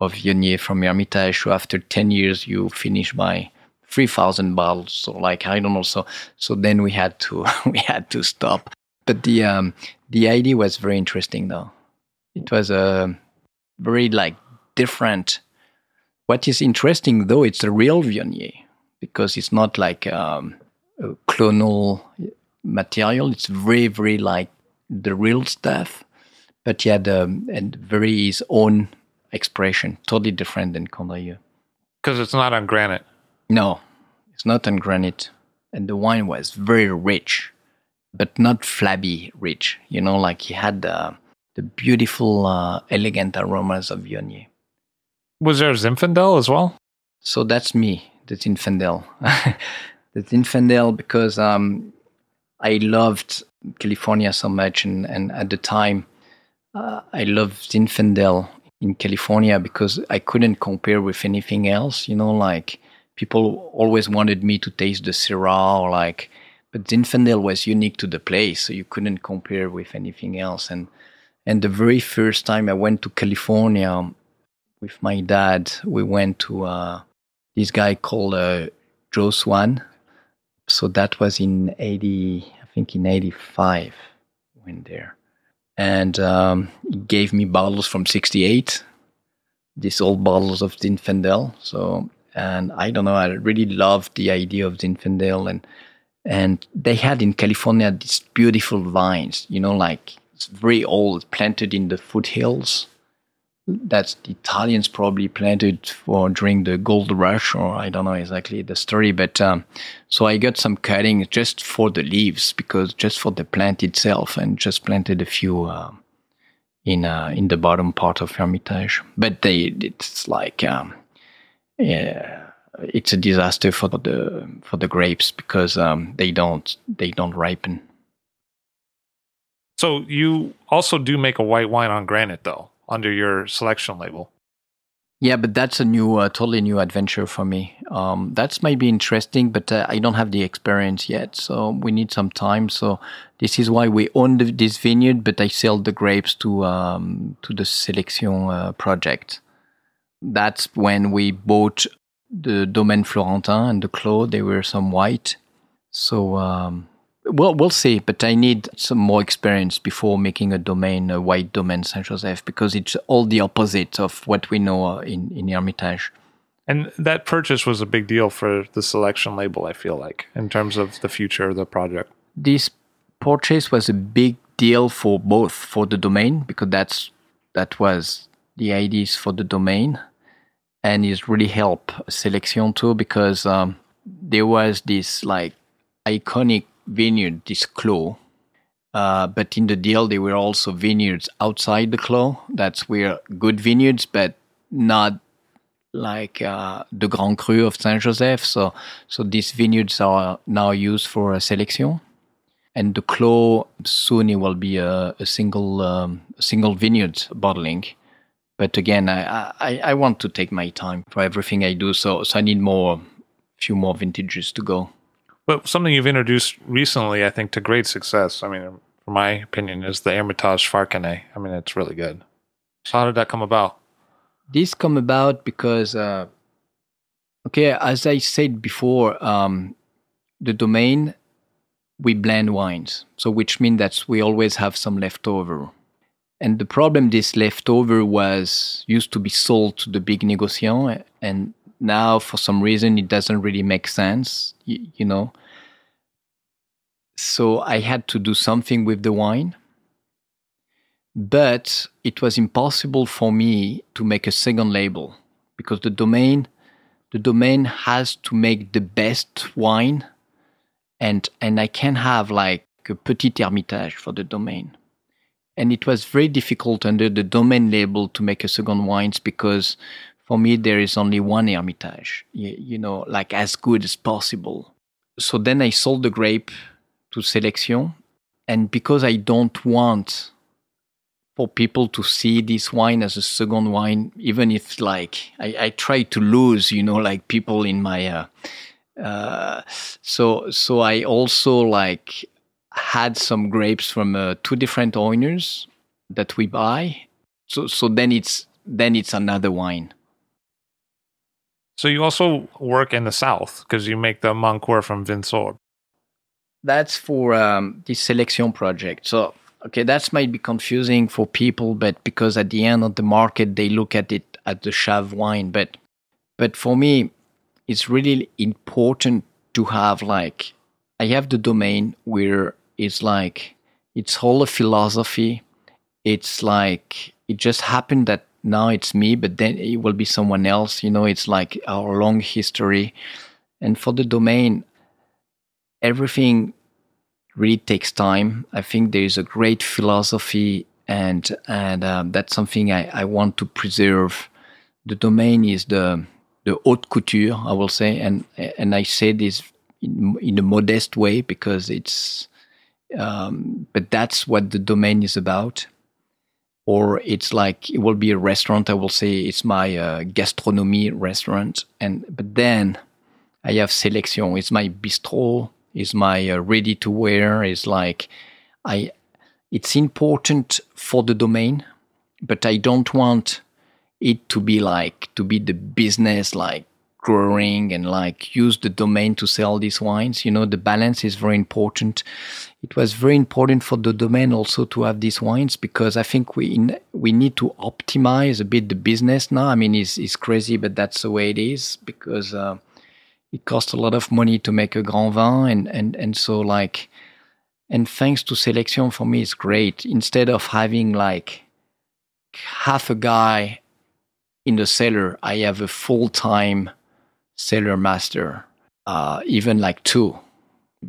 D: of Viognier from Hermitage. So after 10 years, you finish by 3,000 bottles. So like I don't know. So so then we had to we had to stop. But the um, the idea was very interesting though. It was a very like different. What is interesting though, it's a real Viognier because it's not like um, a clonal material. It's very very like the real stuff, but he had um, a very his own expression, totally different than Condrieu.
C: Because it's not on granite.
D: No, it's not on granite, and the wine was very rich, but not flabby rich. You know, like he had the, the beautiful, uh, elegant aromas of Viognier.
C: Was there Zinfandel as well?
D: So that's me, the Zinfandel. the Zinfandel because um, I loved California so much, and, and at the time, uh, I loved Zinfandel in California because I couldn't compare with anything else. You know, like people always wanted me to taste the Syrah or like, but Zinfandel was unique to the place, so you couldn't compare with anything else. And and the very first time I went to California with my dad, we went to uh, this guy called uh, Joe Swan. So that was in eighty, I think in eighty five. Went there and um, he gave me bottles from 68 these old bottles of zinfandel so and i don't know i really loved the idea of zinfandel and and they had in california these beautiful vines you know like very old planted in the foothills that the Italians probably planted for during the gold rush, or I don't know exactly the story. But um, so I got some cutting just for the leaves, because just for the plant itself, and just planted a few uh, in uh, in the bottom part of Hermitage. But they, it's like, um, yeah, it's a disaster for the for the grapes because um, they don't they don't ripen.
C: So you also do make a white wine on granite, though under your selection label.
D: Yeah, but that's a new, uh, totally new adventure for me. Um, that's maybe interesting, but uh, I don't have the experience yet, so we need some time. So this is why we own the, this vineyard, but I sell the grapes to um, to the Selection uh, project. That's when we bought the Domaine Florentin and the Clos. They were some white, so um, well, we'll see, but I need some more experience before making a domain, a white domain Saint Joseph, because it's all the opposite of what we know in, in Hermitage.
C: And that purchase was a big deal for the selection label, I feel like, in terms of the future of the project.
D: This purchase was a big deal for both for the domain, because that's that was the ideas for the domain. And it really helped Selection too, because um, there was this like iconic vineyard, this Clos. Uh, but in the deal, there were also vineyards outside the Clos. That's where good vineyards, but not like uh, the Grand Cru of Saint Joseph. So, so these vineyards are now used for a selection. And the Clos soon it will be a, a single um, single vineyard bottling. But again, I, I, I want to take my time for everything I do. So so I need more few more vintages to go.
C: But something you've introduced recently, I think, to great success. I mean, from my opinion, is the Hermitage Farconnet. I mean, it's really good. So, how did that come about?
D: This come about because, uh, okay, as I said before, um, the domain we blend wines, so which means that we always have some leftover. And the problem, this leftover was used to be sold to the big negociant, and now for some reason it doesn't really make sense you, you, know? So i had to do something with the wine but it was impossible for me to make a second label because the domain the domain has to make the best wine and and i can have like a petit hermitage for the domain. And it was very difficult under the domain label to make a second wines because for me there is only one hermitage you, you, know like as good as possible. So then i sold the grape to selection and because i don't want for people to see this wine as a second wine even if like i, I try to lose you know like people in my uh, uh, so so i also like had some grapes from uh, two different owners that we buy. So so then it's then it's another wine
C: so you also work in the south because you make the Mon Cœur from Vinsobres.
D: That's for um, the selection project. So okay, that might be confusing for people, but because at the end of the market they look at it at the Chave wine, but but for me, it's really important to have like I have the domain where it's like it's all a philosophy. It's like it just happened that now it's me, but then it will be someone else. You know, it's like our long history. And for the domain, everything really takes time. I think there is a great philosophy, and and um, that's something I, I want to preserve. The domain is the the haute couture, I will say, and and I say this in, in a modest way because it's, um, but that's what the domain is about. Or it's like it will be a restaurant. I will say it's my uh, gastronomy restaurant, and but then I have selection. It's my bistro is my uh, ready to wear is like i it's important for the domain but i don't want it to be like to be the business like growing and like use the domain to sell these wines. You know the balance is very important. It was very important for the domain also to have these wines because i think we in, we need to optimize a bit the business now. I mean it's, it's crazy but that's the way it is because uh, it costs a lot of money to make a grand vin and and and so like and thanks to selection for me it's great. Instead of having like half a guy in the cellar i have a full-time cellar master uh, even like two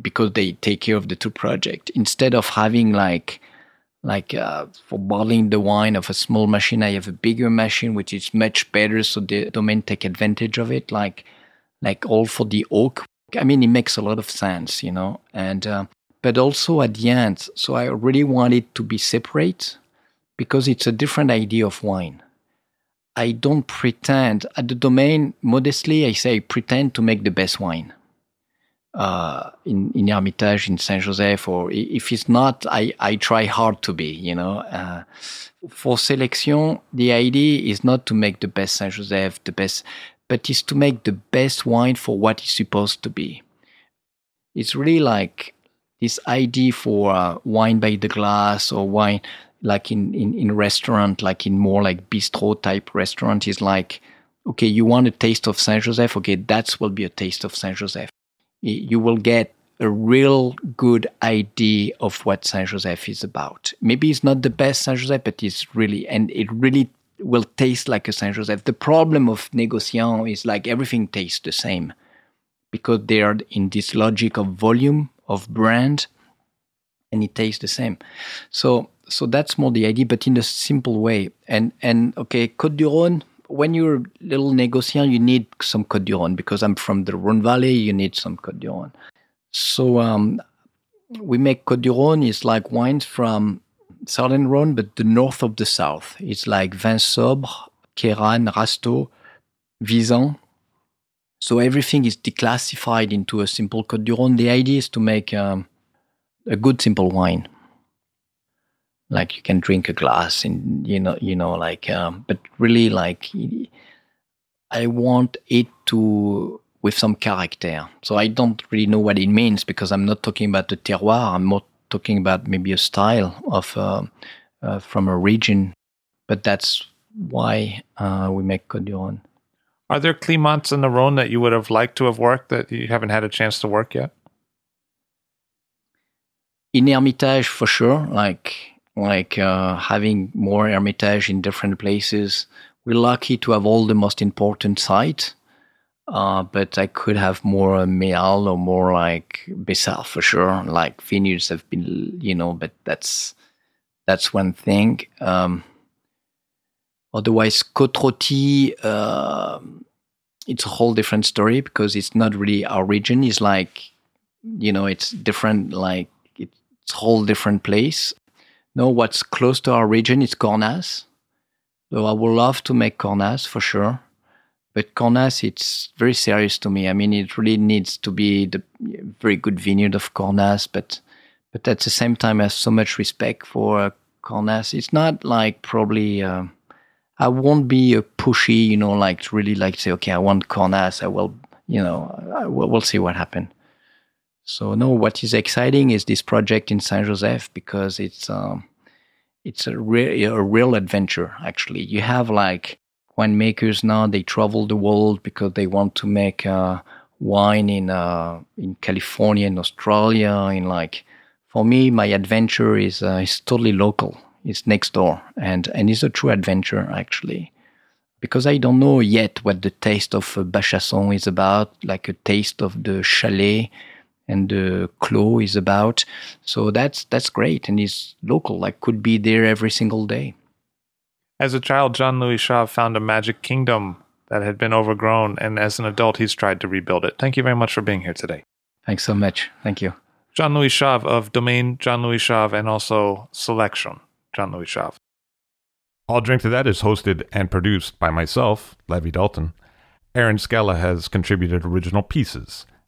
D: because they take care of the two project instead of having like like uh, for bottling the wine of a small machine i have a bigger machine which is much better so the domain take advantage of it like like all for the oak. I mean, it makes a lot of sense, you know. And uh, but also at the end, so I really want it to be separate because it's a different idea of wine. I don't pretend at the domain modestly. I say pretend to make the best wine. Uh, in in Hermitage, in Saint Joseph, or if it's not, I, I try hard to be. You know, uh, for selection, the idea is not to make the best Saint Joseph, the best but is to make the best wine for what it's supposed to be. It's really like this idea for uh, wine by the glass or wine like in, in, in restaurant, like in more like bistro type restaurant is like, okay, you want a taste of Saint Joseph? Okay, that will be a taste of Saint Joseph. You will get a real good idea of what Saint Joseph is about. Maybe it's not the best Saint Joseph, but it's really, and it really will taste like a Saint Joseph. The problem of Négociant is like everything tastes the same because they are in this logic of volume of brand and it tastes the same. So so that's more the idea, but in a simple way. And and okay, Côte du Rhône, when you're a little négociant, you need some Côte du Rhône because I'm from the Rhône Valley, you need some Côte du Rhône. So um, we make Côte du Rhône is like wines from southern Rhone, but the north of the south. It's like Vin Sobre, Cairanne, Rasteau, Visan. So everything is declassified into a simple Côte du Rhône. The idea is to make um, a good simple wine. Like you can drink a glass and you know, you know, like, um, but really like, I want it to with some character. So I don't really know what it means because I'm not talking about the terroir. I'm more talking about maybe a style of uh, uh, from a region, but that's why uh, we make du
C: Are there Climats in the Rhône that you would have liked to have worked that you haven't had a chance to work yet?
D: In Hermitage, for sure. Like like uh, having more Hermitage in different places. We're lucky to have all the most important sites uh, but I could have more Méal or more like Bessards for sure. Like vineyards have been, you know, but that's that's one thing. Um, otherwise, Côte uh, it's a whole different story because it's not really our region. It's like, you know, it's different. Like it's a whole different place. No, what's close to our region is Cornas. So I would love to make Cornas for sure but Cornas, it's very serious to me. I mean, it really needs to be the very good vineyard of Cornas, but but at the same time, I have so much respect for uh, Cornas. It's not like probably. Uh, I won't be a pushy, you know, like really like say, okay, I want Cornas. I will, you know, we'll, we'll see what happens. So no, what is exciting is this project in Saint Joseph because it's um, it's a real a real adventure. Actually, you have like winemakers now they travel the world because they want to make uh, wine in uh, in California, in Australia, in like. For me, my adventure is uh, is totally local. It's next door, and and it's a true adventure actually, because I don't know yet what the taste of Bachasson is about, like a taste of the chalet, and the Clos is about. So that's that's great, and he's local. Like could be there every single day.
B: As a child, Jean-Louis Chave found a magic kingdom that had been overgrown, and as an adult, he's tried to rebuild it. Thank you very much for being here today.
D: Thanks so much. Thank you.
B: Jean-Louis Chave of Domain Jean-Louis Chave and also Selection Jean-Louis Chave. I'll Drink to That is hosted and produced by myself, Levi Dalton. Erin Scala has contributed original pieces.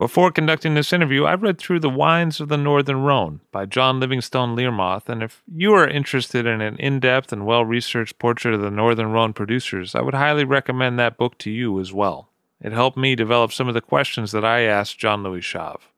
B: Before conducting this interview, I read through The Wines of the Northern Rhone by John Livingstone Learmonth, and if you are interested in an in depth and well researched portrait of the Northern Rhone producers, I would highly recommend that book to you as well. It helped me develop some of the questions that I asked Jean-Louis Chave.